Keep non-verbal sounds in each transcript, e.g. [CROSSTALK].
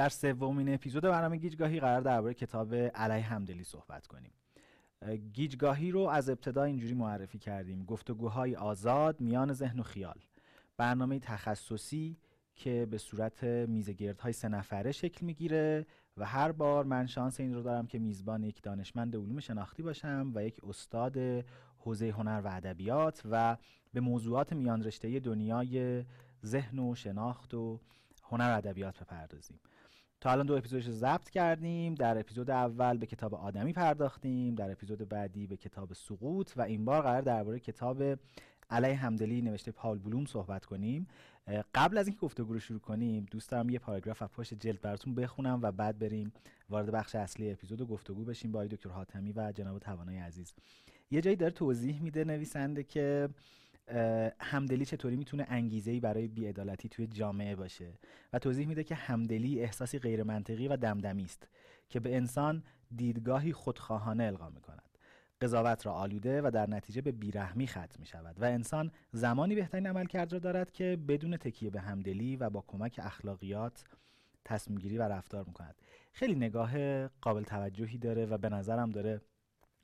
در سومین اپیزود برنامه گیجگاهی قرار درباره کتاب علی همدلی صحبت کنیم. گیجگاهی رو از ابتدا اینجوری معرفی کردیم. گفتگوهای آزاد میان ذهن و خیال. برنامه تخصصی که به صورت میزگردهای سه نفره شکل می‌گیره و هر بار من شانس این رو دارم که میزبان یک دانشمند علوم شناختی باشم و یک استاد حوزه هنر و ادبیات و به موضوعات میان رشته دنیای ذهن و شناخت و هنر و ادبیات بپردازیم. تا الان دو اپیزودش رو ضبط کردیم در اپیزود اول به کتاب آدمی پرداختیم در اپیزود بعدی به کتاب سقوط و این بار قرار درباره کتاب علی همدلی نوشته پاول بلوم صحبت کنیم. قبل از اینکه گفتگو رو شروع کنیم دوست دارم یه پاراگراف از پشت جلد براتون بخونم و بعد بریم وارد بخش اصلی اپیزود و گفتگو بشیم با دکتر حاتمی و جناب توانای عزیز. یه جایی داره توضیح میده نویسنده که همدلی چطوری می‌تونه انگیزه برای بیعدالتی توی جامعه باشه؟ و توضیح میده که همدلی احساسی غیر منطقی و دمدمی است که به انسان دیدگاهی خودخواهانه القا می‌کند. قضاوت را آلوده و در نتیجه به بیرحمی ختم می شود و انسان زمانی بهترین عمل کرد را دارد که بدون تکیه به همدلی و با کمک اخلاقیات تصمیم گیری و رفتار می کند خیلی نگاه قابل توجهی داره و به نظرم داره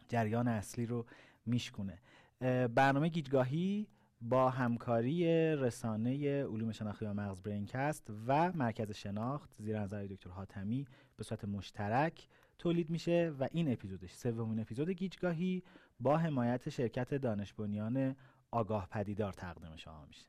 جریان اصلی رو میشکونه. برنامه گیجگاهی با همکاری رسانه علوم شناختی و مغز برینکست و مرکز شناخت زیر نظر دکتر حاتمی به صورت مشترک تولید میشه و این اپیزودش سومین اپیزود گیجگاهی با حمایت شرکت دانش بنیان آگاه پدیدار تقدیم شما میشه.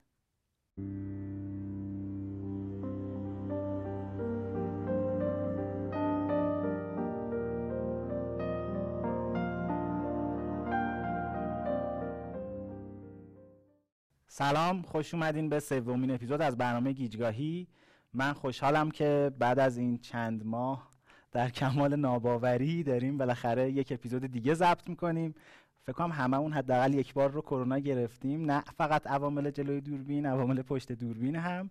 سلام خوش اومدین به سومین اپیزود از برنامه گیجگاهی. من خوشحالم که بعد از این چند ماه در کمال ناباوری داریم بالاخره یک اپیزود دیگه ضبط می‌کنیم. فکر کنم همه اون حداقل یک بار رو کرونا گرفتیم. نه فقط عوامل جلوی دوربین عوامل پشت دوربین هم.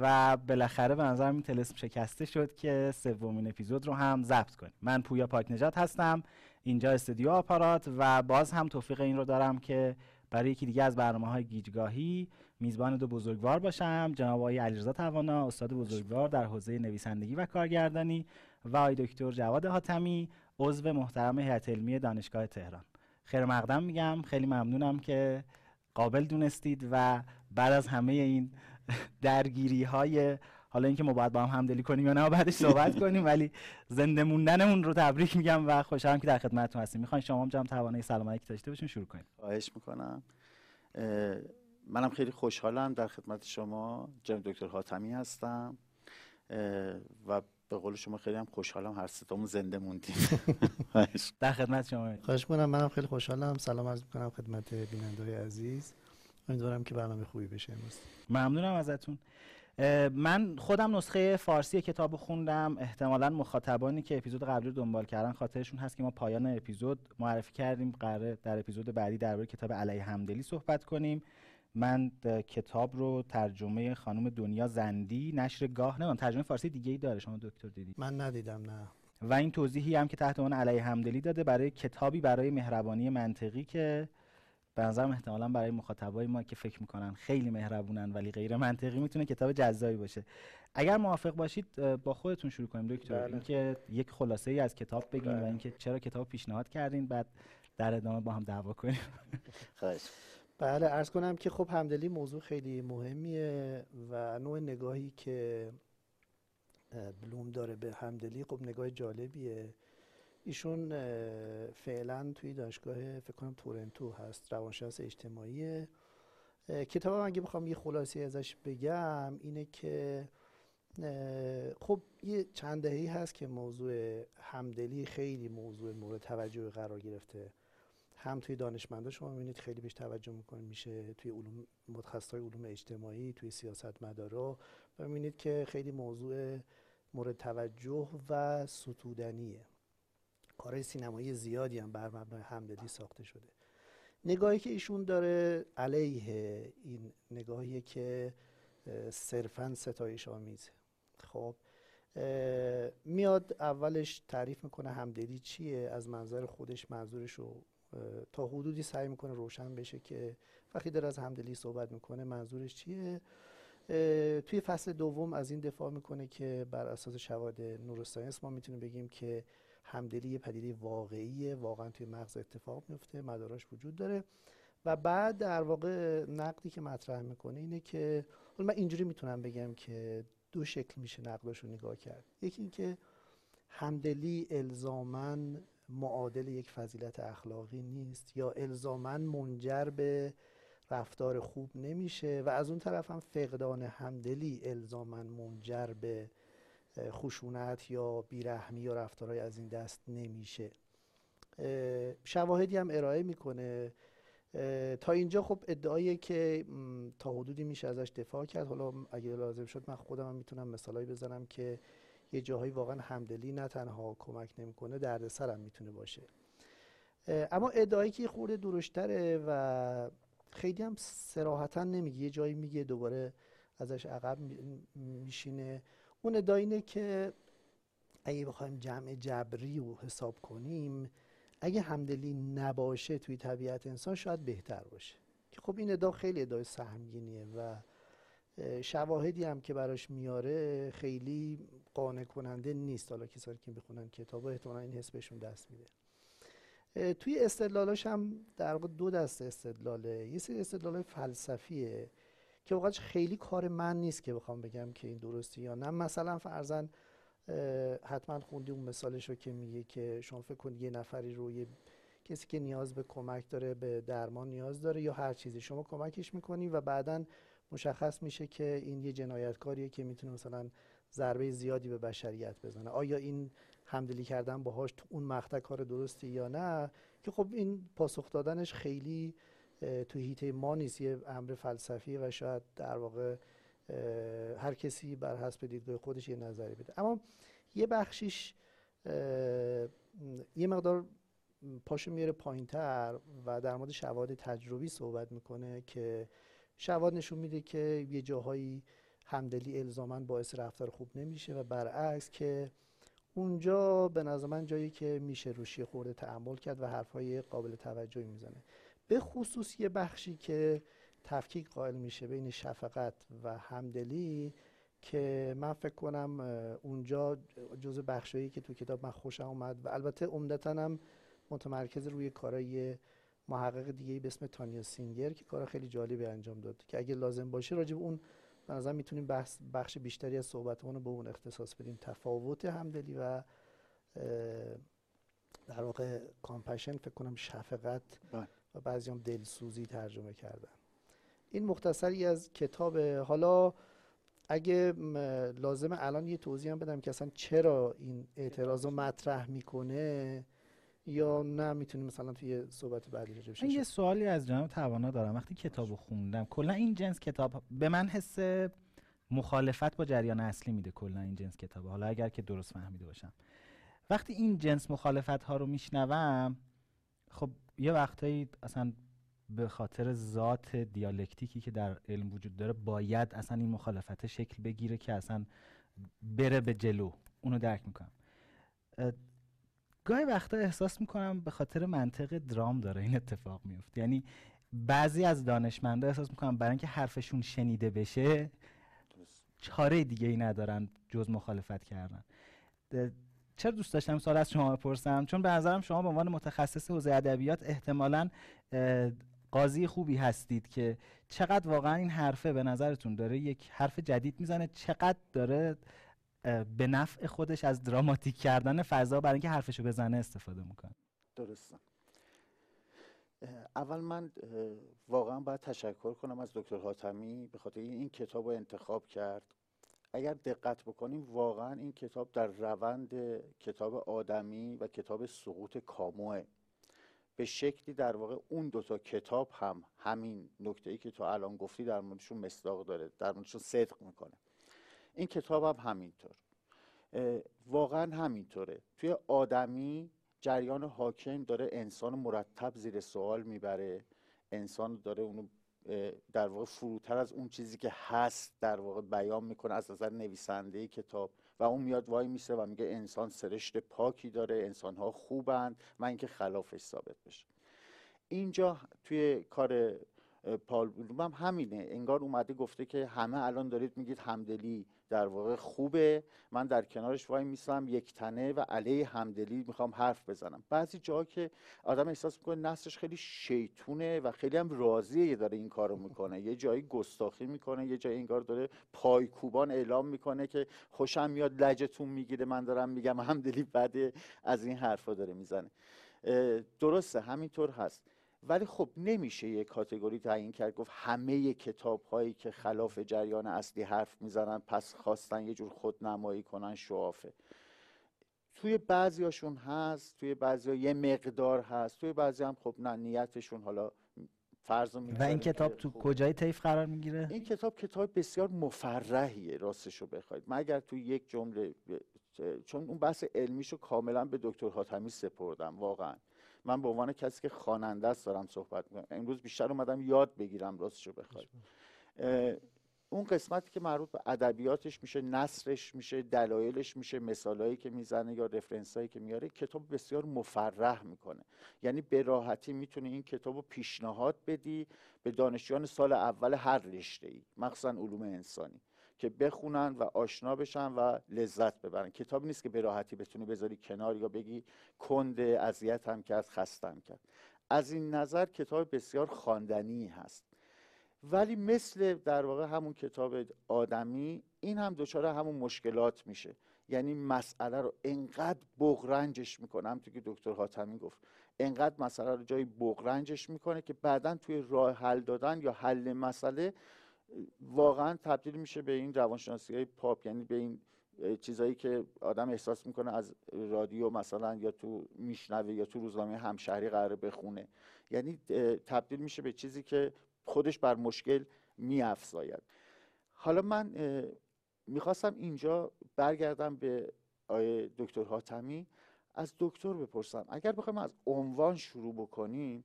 و بالاخره به نظر این تلسم شکسته شد که سومین اپیزود رو هم ضبط کنیم. من پویا پاک نجات هستم. اینجا استودیو آپارات و باز هم توفیق این رو دارم که برای یکی دیگه از برنامه های گیجگاهی میزبان دو بزرگوار باشم جناب آقای علیرضا توانا استاد بزرگوار در حوزه نویسندگی و کارگردانی و آقای دکتر جواد حاتمی عضو محترم هیئت علمی دانشگاه تهران. خیر مقدم میگم. خیلی ممنونم که قابل دونستید و بعد از همه این درگیری های حالا اینکه ما باید با هم همدلی کنیم یا نه بعدش صحبت [LAUGHS] کنیم. ولی زنده موندنمون رو تبریک میگم و خوشحالم که در خدمتتون هستیم. می‌خواین شما هم جمع توانایی سلامتی داشته باشین شروع کنیم. خواهش می‌کنم. منم خیلی خوشحالم در خدمت شما. جناب دکتر حاتمی هستم. و به قول شما خیلی هم خوشحالم هر ستامون زنده موندیم. [LAUGHS] در خدمت شما. خواهش می‌کنم. منم خیلی خوشحالم. سلام عرض می‌کنم خدمت بیننده عزیز. امیدوارم که برنامه خوبی بشه امروز. ممنونم ازتون. من خودم نسخه فارسی کتاب خوندم. احتمالا مخاطبانی که اپیزود قبلی رو دنبال کردن خاطرشون هست که ما پایان اپیزود معرفی کردیم. قرار در اپیزود بعدی درباره کتاب علی همدلی صحبت کنیم. من کتاب رو ترجمه خانم دنیا زندی نشر گاه نه ترجمه فارسی دیگه ای داره شما دکتر دیدید من ندیدم نه. و این توضیحی هم که تحت عنوان علی همدلی داده برای کتابی برای مهربانی منطقی که به نظرم احتمالا برای مخاطبای ما که فکر می‌کنن خیلی مهربونن ولی غیر منطقی می‌تونه کتاب جذابی باشه. اگر موافق باشید با خودتون شروع کنیم دکتر. بله. اینکه یک خلاصه ای از کتاب بگیم بله. و اینکه چرا کتاب پیشنهاد کردین بعد در ادامه با هم دعوا کنیم. [LAUGHS] خواهش. بله ارز کنم که خب همدلی موضوع خیلی مهمیه و نوع نگاهی که بلوم داره به همدلی خب نگاه جالبیه. ایشون فعلا توی دانشگاه فکر کنم تورنتو هست روانشناس اجتماعی کتابم اگه بخوام یه خلاصی ازش بگم اینه که خب یه چند دهی هست که موضوع همدلی خیلی موضوع مورد توجه قرار گرفته. هم توی دانشمندا شما می‌بینید خیلی بهش توجه می‌کنه میشه توی علوم متخصصای علوم اجتماعی توی سیاست مدارا و می‌بینید که خیلی موضوع مورد توجه و ستودنیه. کارهای سینمایی زیادی هم بر مبنای همدلی ساخته شده. نگاهی که ایشون داره علیه این نگاهی که صرفا ستایش آمیزه. خب میاد اولش تعریف می‌کنه همدلی چیه از منظر خودش منظورش رو تا حدودی سعی می‌کنه روشن بشه که وقتی داره از همدلی صحبت می‌کنه منظورش چیه. توی فصل دوم از این دفاع می‌کنه که بر اساس شواهد نوروساینس ما می‌تونیم بگیم که همدلی یه پدیده واقعیه واقعا توی مغز اتفاق میفته مداراش وجود داره. و بعد در واقع نقدی که مطرح می‌کنه اینه که من اینجوری می‌تونم بگم که دو شکل میشه نقدش رو نگاه کرد. یکی اینکه همدلی الزامن معادل یک فضیلت اخلاقی نیست یا الزامن منجر به رفتار خوب نمیشه و از اون طرف هم فقدان همدلی الزامن منجر به خشونت یا بیرحمی یا رفتارهای از این دست نمیشه. شواهدی هم ارائه می‌کنه. تا اینجا خب ادعایی که تا حدودی میشه ازش دفاع کرد. حالا اگه لازم شد من خودم هم می‌تونم مثالایی بزنم که یه جاهایی واقعا همدلی نه تنها کمک نمی‌کنه دردسرم می‌تونه باشه. اما ادعایی که خورده درشتره و خیلی هم سراحتا نمیگه یه جایی میگه دوباره ازش عقب میشینه. اون ادعا اینه که اگه بخوایم جمع جبری رو حساب کنیم اگه همدلی نباشه توی طبیعت انسان شاید بهتر باشه. که خب این ادعا خیلی ادعای سهمگینیه و شواهدی هم که براش میاره خیلی قانع کننده نیست. حالا کسانی که بخونن کتاب احتمالا این حس بهشون دست میده. توی استدلالاش هم در واقع دو دست استدلاله. یه سری استدلال فلسفیه. که اوقاتش خیلی کار من نیست که بخوام بگم که این درستی یا نه. مثلا فرزن حتما خوندی اون مثالش رو که میگه که شما فکر کنید یه نفری رو یه کسی که نیاز به کمک داره به درمان نیاز داره یا هر چیزی. شما کمکش می‌کنی و بعدا مشخص میشه که این یه جنایتکاریه که می‌تونه مثلا ضربه زیادی به بشریت بزنه. آیا این همدلی کردن باهاش تو اون مقطع کار درستی یا نه؟ که خب این پاسخ دادنش خیلی تو هیته ما نیست یه امر فلسفی و شاید در واقع هر کسی بر حسب دیدگاه خودش یه نظری بده. اما یه بخشیش یه مقدار پاشو میاره پایینتر و در مورد شواهد تجربی صحبت می‌کنه که شواهد نشون میده که یه جاهایی همدلی الزاما باعث رفتار خوب نمیشه و برعکس که اونجا به نظر من جایی که میشه روشی خورده تعمل کرد و حرفهای قابل توجهی می‌زنه. به خصوص یه بخشی که تفکیک قائل میشه بین شفقت و همدلی که من فکر کنم اونجا جز بخشایی که تو کتاب من خوشم اومد و البته عمدتا هم متمرکز روی کارای محقق دیگه به اسم تانیا سینگر که کار خیلی جالبی انجام داد که اگه لازم باشه راجع به اون به نظر می‌تونیم بحث بخش بیشتری از صحبتمون رو به اون اختصاص بدیم تفاوت همدلی و در واقع compassion فکر کنم شفقت بله. و بعضی هم دلسوزی ترجمه کردن. این مختصری از کتاب حالا اگه لازم الان یه توضیح هم بدم که اصلا چرا این اعتراض رو مطرح می‌کنه یا نه می‌تونیم مثلا توی صحبت بعدی راجع من یه سوالی از جناب توانا دارم وقتی کتاب خوندم. کلا این جنس کتاب به من حس مخالفت با جریان اصلی میده کلا این جنس کتاب. حالا اگر که درست فهمیده باشم. وقتی این جنس مخالفت ها رو میشنوم خب یه وقتایی اصلا به خاطر ذات دیالکتیکی که در علم وجود داره باید اصلا این مخالفت شکل بگیره که اصلا بره به جلو. اونو درک می‌کنم. گاهی وقتا احساس می‌کنم به خاطر منطق درام داره این اتفاق میفته یعنی بعضی از دانشمندا احساس می‌کنم برای اینکه حرفشون شنیده بشه چاره دیگه ای ندارن جز مخالفت کردن. چرا دوست داشتم سوال از شما بپرسم؟ چون به نظرم شما به عنوان متخصص حوزه ادبیات احتمالا قاضی خوبی هستید که چقدر واقعا این حرفه به نظرتون داره؟ یک حرف جدید می‌زنه چقدر داره به نفع خودش از دراماتیک کردن فضا برای اینکه حرفشو بزنه استفاده می‌کنه؟ درسته. اول من واقعا باید تشکر کنم از دکتر حاتمی به خاطر این کتاب رو انتخاب کرد. اگر دقت بکنیم واقعا این کتاب در روند کتاب آدمی و کتاب سقوط کاموه به شکلی در واقع اون دوتا کتاب هم همین نکته ای که تو الان گفتی در موردشون مصداق داره در موردشون صدق می‌کنه. این کتاب هم همینطور. واقعا همینطوره. توی آدمی جریان حاکم داره انسان مرتب زیر سوال می‌بره. انسان داره اونو در واقع فروتر از اون چیزی که هست در واقع بیان می‌کنه از نظر نویسنده کتاب. و اون میاد وای میسه و میگه انسان سرشت پاکی داره انسان ها خوبند و اینکه خلافش ثابت بشه. اینجا توی کار پال بلوم هم همینه. انگار اومده گفته که همه الان دارید میگید همدلی در واقع خوبه. من در کنارش وای میسم یک تنه و علیه همدلی می‌خوام حرف بزنم. بعضی جاها که آدم احساس می‌کنه نسلش خیلی شیطونه و خیلی هم راضیه داره این کارو می‌کنه. یه جایی گستاخی می‌کنه یه جایی انگار داره پایکوبان اعلام می‌کنه که خوشم میاد لجتون می‌گیره. من دارم میگم همدلی بده از این حرفا داره می‌زنه. درسته همینطور هست. ولی خب نمیشه یه کاتگوری تعیین کرد گفت همه کتاب هایی که خلاف جریان اصلی حرف می‌زنن پس خواستن یه جور خودنمایی کنن شوافه توی بعضیاشون هست توی بعضی یه مقدار هست توی بعضی هم خب نه نیتشون حالا فرض و این کتاب تو کجای طیف قرار می‌گیره؟ این کتاب کتاب بسیار مفرحیه راستشو بخواید. مگر تو یک جمله چون اون بحث علمیشو کاملا به دکتر حاتمی سپردم واقعا. من به عنوان کسی که خواننده است دارم صحبت می‌کنم. امروز بیشتر اومدم یاد بگیرم راستشو بخواید اون قسمتی که مربوط به ادبیاتش میشه نصرش میشه دلایلش میشه مثالایی که می‌زنه یا رفرنسایی که میاره کتاب بسیار مفرح می‌کنه. یعنی به راحتی می‌تونی این کتاب رو پیشنهاد بدی به دانشجویان سال اول هر رشته ای مخصوصا علوم انسانی. که بخونن و آشنا بشن و لذت ببرن. کتاب نیست که به راحتی بتونی بذاری کنار یا بگی کنده اذیت هم کرد خستم کرد. از این نظر کتاب بسیار خواندنی هست. ولی مثل در واقع همون کتاب آدمی این هم دچار همون مشکلات میشه. یعنی مسئله رو انقدر بغرنجش می‌کنه. هم تو که دکتر حاتمی گفت انقدر مسئله رو جای بغرنجش می‌کنه که بعدا توی راه حل دادن یا حل مسئله واقعا تبدیل میشه به این روانشناسی های پاپ یعنی به این چیزایی که آدم احساس می‌کنه از رادیو مثلا یا تو میشنوه یا تو روزنامه همشهری قرار بخونه. یعنی تبدیل میشه به چیزی که خودش بر مشکل میافزاید. حالا من می‌خواستم اینجا برگردم به آیه دکتر حاتمی. از دکتر بپرسم اگر بخوایم از عنوان شروع بکنیم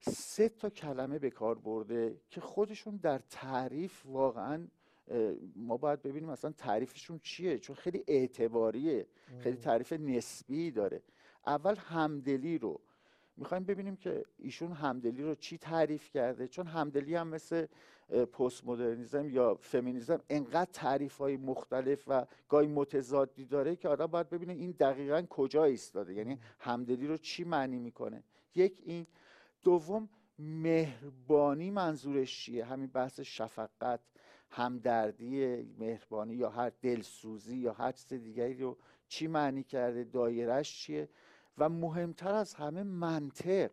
سه تا کلمه به کار برده که خودشون در تعریف واقعا ما باید ببینیم اصلا تعریفشون چیه چون خیلی اعتباریه خیلی تعریف نسبی داره. اول همدلی رو. می‌خوایم ببینیم که ایشون همدلی رو چی تعریف کرده؟ چون همدلی هم مثل پست مدرنیزم یا فمینیزم انقدر تعریف های مختلف و گاهی متضادی داره که آدم باید ببینه این دقیقا کجا ایستاده. یعنی همدلی رو چی معنی می‌کنه؟ یک این دوم مهربانی منظورش چیه؟ همین بحث شفقت همدردی مهربانی یا هر دلسوزی یا هر چیز دیگری رو چی معنی کرده؟ دایرش چیه؟ و مهمتر از همه منطق.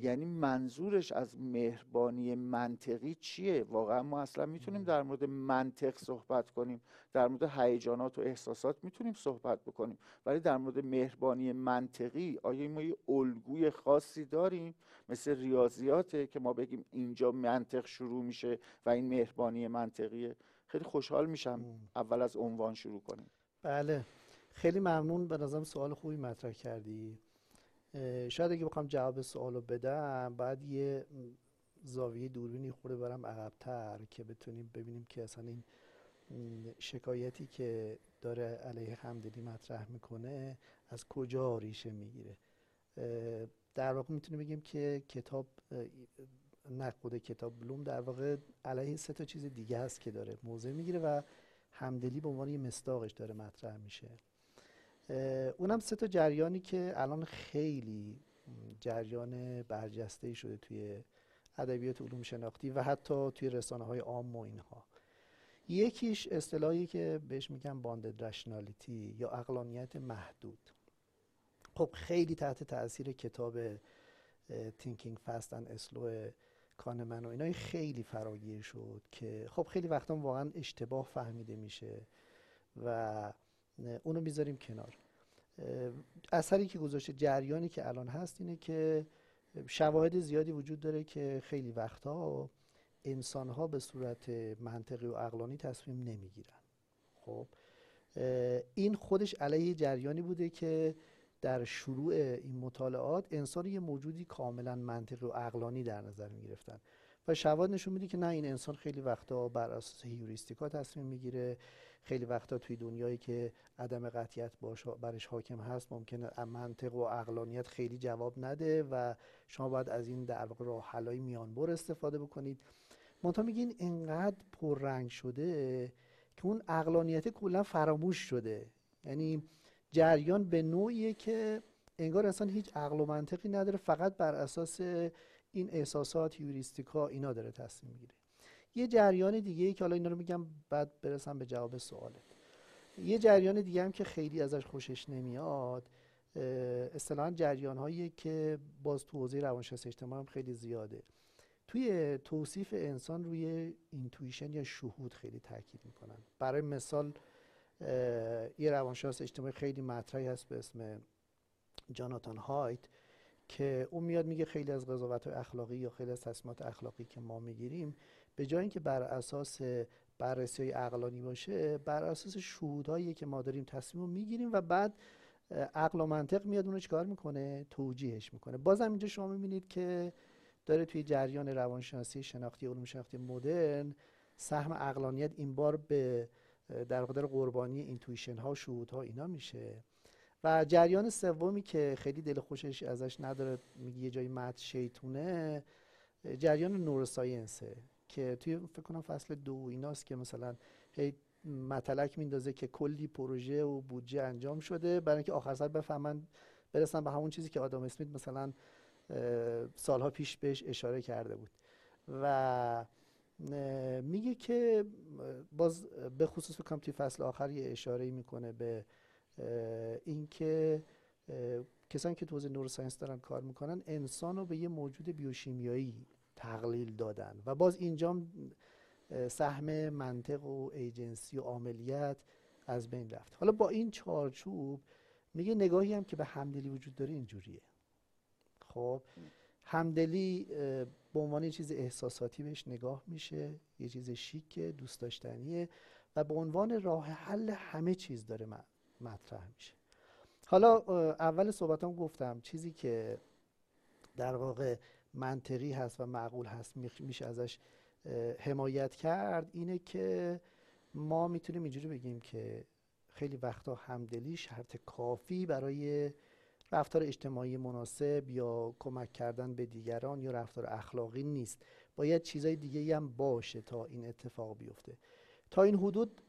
یعنی منظورش از مهربانی منطقی چیه؟ واقعا ما اصلا می‌تونیم در مورد منطق صحبت کنیم در مورد هیجانات و احساسات می‌تونیم صحبت بکنیم. ولی در مورد مهربانی منطقی آیا ما یه الگوی خاصی داریم؟ مثل ریاضیاته که ما بگیم اینجا منطق شروع میشه و این مهربانی منطقیه. خیلی خوشحال میشم اول از عنوان شروع کنیم. بله. خیلی ممنون. به نظرم سوال خوبی مطرح کردی. شاید اگه بخوام جواب سوال رو بدم بعد یه زاویه دوربینی خورده برم عقبتر که بتونیم ببینیم که اصلا این شکایتی که داره علیه همدلی مطرح می‌کنه از کجا ریشه می‌گیره. در واقع می‌تونیم بگیم که کتاب نقد کتاب بلوم در واقع علیه سه تا چیز دیگه هست که داره موضع می‌گیره و همدلی به عنوان یه مستاقش داره مطرح میشه. اونم سه تا جریانی که الان خیلی جریان برجسته شده توی ادبیات علوم شناختی و حتی توی رسانه های عام و اینها. یکیش اصطلاحی که بهش میگن bounded rationality یا عقلانیت محدود. خب خیلی تحت تاثیر کتاب Thinking, Fast and Slow کانمن و اینا خیلی فراگیر شد که خب خیلی وقتا واقعا اشتباه فهمیده میشه و اونو می‌ذاریم کنار. اثری که گذاشته جریانی که الان هست اینه که شواهد زیادی وجود داره که خیلی وقتها انسان ها به صورت منطقی و عقلانی تصمیم نمی‌گیرن. خب این خودش علیه جریانی بوده که در شروع این مطالعات انسان یه موجودی کاملا منطقی و عقلانی در نظر می گرفتن و شواهد نشون میده که نه این انسان خیلی وقتا بر اساس هیوریستیکا تصمیم می‌گیره. خیلی وقتا توی دنیایی که عدم قطعیت باش برش حاکم هست ممکنه منطق و عقلانیت خیلی جواب نده و شما باید از این در واقع راه حلای میانبر استفاده بکنید. منتها میگین اینقدر پررنگ شده که اون عقلانیت کلا فراموش شده. یعنی جریان به نوعیه که انگار انسان هیچ عقل و منطقی نداره فقط بر اساس این احساسات یوریستیکا اینا داره تصمیم می‌گیره. یه جریان دیگه ای که حالا اینا رو میگم بعد برسم به جواب سوالت. یه جریان دیگه هم که خیلی ازش خوشش نمیاد اصطلاحا جریان هایی که باز تو حوزه روانشناسی اجتماعی هم خیلی زیاده. توی توصیف انسان روی اینتویشن یا شهود خیلی تاکید می‌کنن. برای مثال یه روانشناس اجتماعی خیلی مطرحی هست به اسم جاناتان هایت. که اون میاد میگه خیلی از قضاوت اخلاقی یا خیلی از تصمیمات اخلاقی که ما می‌گیریم به جای اینکه بر اساس بررسی های عقلانی باشه بر اساس شهودهایی که ما داریم تصمیم می‌گیریم و بعد عقل و منطق میاد اونو چیکار می‌کنه؟ توجیهش می‌کنه. بازم اینجا شما می‌بینید که داره توی جریان روانشناسی شناختی علوم شناختی مدرن سهم عقلانیت این بار به در قدر قربانی اینتویشن ها شهود ها اینا میشه. و جریان سومی که خیلی دل خوشش ازش نداره میگه یه جایی مد شیطونه جریان نوروساینسه که توی فکر کنم فصل دو ایناست که مثلا هی مطلق میندازه که کلی پروژه و بودجه انجام شده برای اینکه آخر سر بفهمن برسن به همون چیزی که آدم اسمیت مثلا سالها پیش بهش اشاره کرده بود. و میگه که باز به خصوص بکنم توی فصل آخر یه اشاره می‌کنه به اینکه کسانی که تو حوزه نوروساینس دارن کار می‌کنن انسان رو به یه موجود بیوشیمیایی تقلیل دادن و باز اینجا سهم منطق و ایجنسی و عاملیت از بین رفت. حالا با این چارچوب میگه نگاهی هم که به همدلی وجود داره اینجوریه. خب همدلی به عنوان یه چیز احساساتی بهش نگاه میشه یه چیز شیک دوست داشتنیه و به عنوان راه حل همه چیز داره مطرح میشه. حالا اول صحبتام گفتم چیزی که در واقع منطقی هست و معقول هست میشه ازش حمایت کرد اینه که ما می‌تونیم اینجوری بگیم که خیلی وقتا همدلی شرط کافی برای رفتار اجتماعی مناسب یا کمک کردن به دیگران یا رفتار اخلاقی نیست. باید چیزای دیگه هم باشه تا این اتفاق بیفته. تا این حدود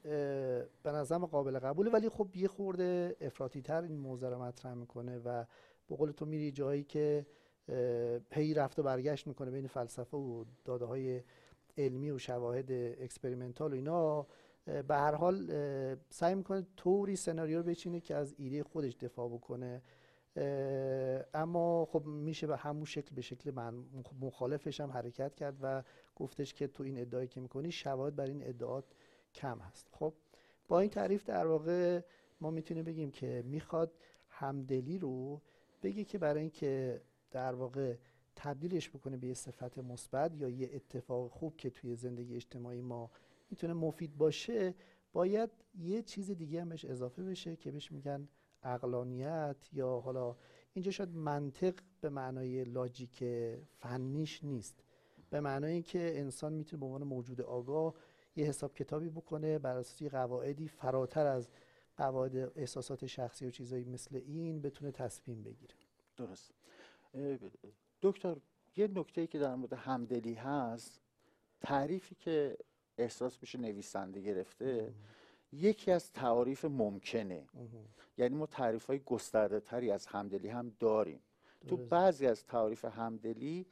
به نظرم قابل قبوله. ولی خب یه خورده افراطی تر این موضوع رو مطرح می‌کنه و به قول تو میری جایی که هی رفت و برگشت می‌کنه بین فلسفه و داده های علمی و شواهد experimental و اینا. به هر حال سعی می‌کنه طوری سناریو رو بچینه که از ایده خودش دفاع بکنه. اما خب میشه به همون شکل به شکل من مخالفش هم حرکت کرد و گفتش که تو این ادعایی که می‌کنی شواهد بر این ادعات کم هست. خب با این تعریف در واقع ما می‌تونیم بگیم که می‌خواد همدلی رو بگه که برای اینکه در واقع تبدیلش بکنه به یه صفت مثبت یا یه اتفاق خوب که توی زندگی اجتماعی ما می‌تونه مفید باشه باید یه چیز دیگه هم بهش اضافه بشه که بهش میگن اقلانیت یا حالا اینجا شاید منطق به معنای لاجیک فنیش نیست. به معنای که انسان می‌تونه به عنوان موجود آگاه یه حساب کتابی بکنه بر اساس قواعدی فراتر از قواعد احساسات شخصی و چیزایی مثل این بتونه تصمیم بگیره. درست. دکتر یه نکته ای که در مورد همدلی هست تعریفی که احساس میشه نویسنده گرفته یکی از تعاریف ممکنه. یعنی ما تعریف های گسترده تری از همدلی هم داریم. تو بعضی از تعاریف همدلی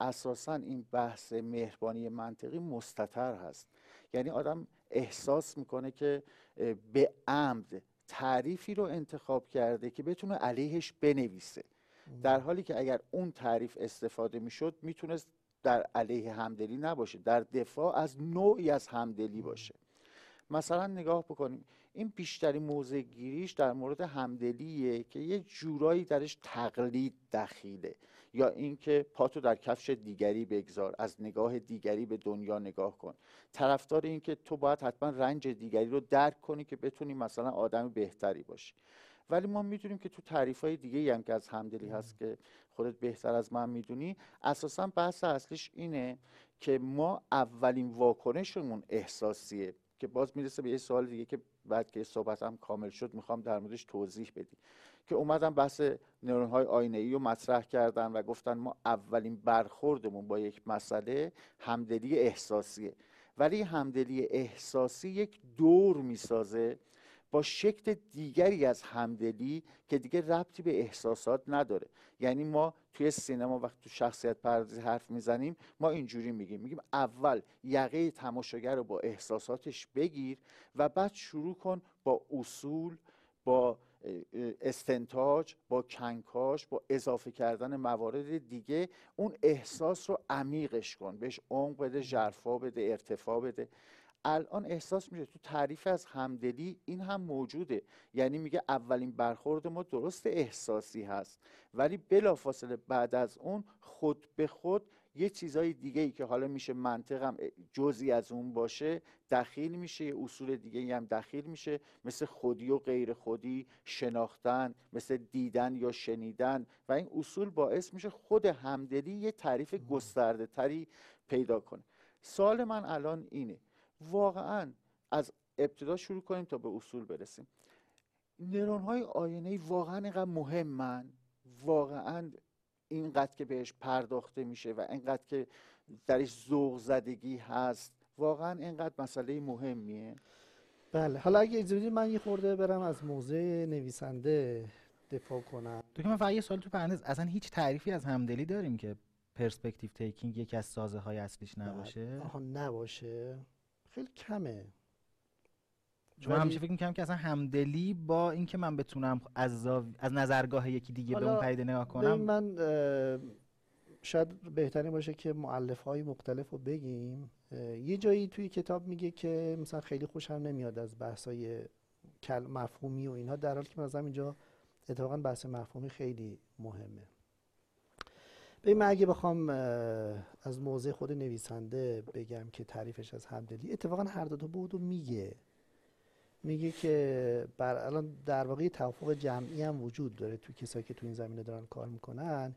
اساسا این بحث مهربانی منطقی مستتر هست. یعنی آدم احساس می‌کنه که به عمد تعریفی رو انتخاب کرده که بتونه علیهش بنویسه. در حالی که اگر اون تعریف استفاده می‌شد می‌تونست در علیه همدلی نباشه در دفاع از نوعی از همدلی باشه. مثلا نگاه بکنیم. این بیشتری موضع گیریش در مورد همدلیه که یه جورایی درش تقلید دخیله. یا اینکه پاتو در کفش دیگری بگذار از نگاه دیگری به دنیا نگاه کن. طرفدار این که تو باید حتما رنج دیگری رو درک کنی که بتونی مثلا آدم بهتری باشی. ولی ما می‌دونیم که تو تعریف های دیگه هم که از همدلی هست که خودت بهتر از من می‌دونی اساسا بحث اصلیش اینه که ما اولین واکنشمون احساسیه. که باز می‌رسه به یه سوال دیگه که بعد که صحبت هم کامل شد می‌خوام در موردش توضیح بدیم که اومدن بحث نورون های آینه ای رو مطرح کردن و گفتن ما اولین برخوردمون با یک مسئله همدلی احساسیه. ولی همدلی احساسی یک دور می‌سازه با شکل دیگری از همدلی که دیگه ربطی به احساسات نداره. یعنی ما توی سینما وقتی تو شخصیت پردازی حرف می‌زنیم ما اینجوری میگیم. میگیم اول یقه تماشاگر رو با احساساتش بگیر و بعد شروع کن با اصول با استنتاج با کنکاش با اضافه کردن موارد دیگه. اون احساس رو عمیقش کن. بهش عمق بده ژرفا بده ارتفاع بده. الان احساس میشه تو تعریف از همدلی این هم موجوده. یعنی میگه اولین برخورد ما درست احساسی هست. ولی بلافاصله بعد از اون خود به خود یه چیزای دیگه ای که حالا میشه منطقم جزی از اون باشه دخیل میشه. یه اصول دیگه هم دخیل میشه. مثل خودی و غیر خودی شناختن مثل دیدن یا شنیدن. و این اصول باعث میشه خود همدلی یه تعریف گسترده تری پیدا کنه. سال من الان اینه. واقعا از ابتدا شروع کنیم تا به اصول برسیم. نرون های آینه واقعا اینقدر مهمن واقعا اینقدر که بهش پرداخته میشه و اینقدر که درش ذوق زدگی هست. واقعا اینقدر مسئله مهمیه. بله حالا اگه اجازه من یه خورده برم از موضع نویسنده دفاع کنم. تو من فقط یه سوال تو پرندز اصلا هیچ تعریفی از همدلی داریم که پرسپکتیو تیکینگ یکی از سازه های اصلیش. نباشه؟ آها نباشه. خیلی کمه. چون من همیشه فکر می‌کنم که اصلا همدلی با اینکه من بتونم از, زاو... از نظرگاه یکی دیگه به اون پدیده نگاه کنم. من شاید بهترین باشه که معلف های مختلف رو بگیم. یه جایی توی کتاب میگه که مثلا خیلی خوشم نمیاد از بحث های مفهومی و اینها در حالی که مثلا اینجا اتفاقا بحث مفهومی خیلی مهمه. به من اگه بخوام از موضع خود نویسنده بگم که تعریفش از همدلی اتفاقا هر دو تا بودو میگه. میگه که بر الان در واقع توافق جمعی هم وجود داره تو کسایی که تو این زمینه دارن کار می‌کنن.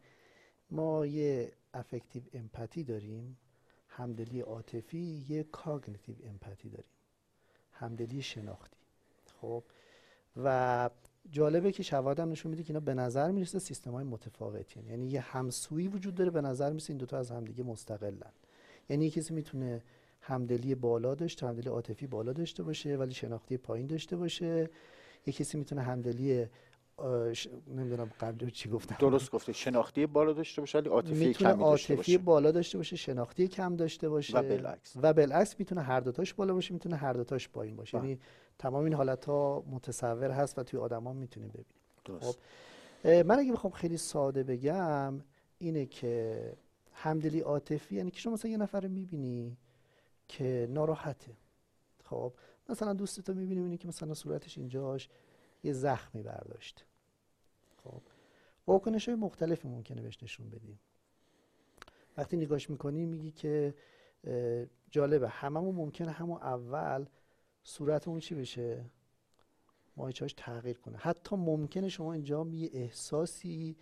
ما یه affective empathy داریم همدلی عاطفی یه cognitive empathy داریم همدلی شناختی. خب؟ و جالبه که شواهد هم نشون میده که اینا به نظر می‌رسه سیستم های متفاوتی یعنی یه همسویی وجود داره به نظر می‌رسه این دوتا از همدیگه مستقلن. یعنی یه کسی می‌تونه همدلی بالا داشته همدلی عاطفی بالا داشته باشه ولی شناختی پایین داشته باشه. یه کسی می‌تونه همدلی ش... نمی‌دونم قبل چی گفتم. درست گفته شناختی بالا داشته باشه ولی عاطفی کمی داشته باشه. بالا داشته باشه شناختی کم داشته باشه. و بالعکس. و بالعکس می‌تونه هر دوتاش بالا باشه می‌تونه هر دوتاش پایین باشه. بله. یعنی تمام این حالت ها متصور هست و توی آدما می‌تونیم ببینیم. خب من اگه بخوام خیلی ساده بگم اینه که همدلی عاطفی یعنی که شما مثلا یه نفر می‌بینی که ناراحته. خب مثلا دوستتو می‌بینی می‌بینی که مثلا صورتش اینجاش یه زخمی برداشت. خب واکنش های مختلفی ممکنه بهش نشون بدیم وقتی نگاش می‌کنی میگی که جالبه هممون ممکنه همون اول صورتمون چی بشه؟ مایچهاش تغییر کنه. حتی ممکنه شما اینجا یه احساسی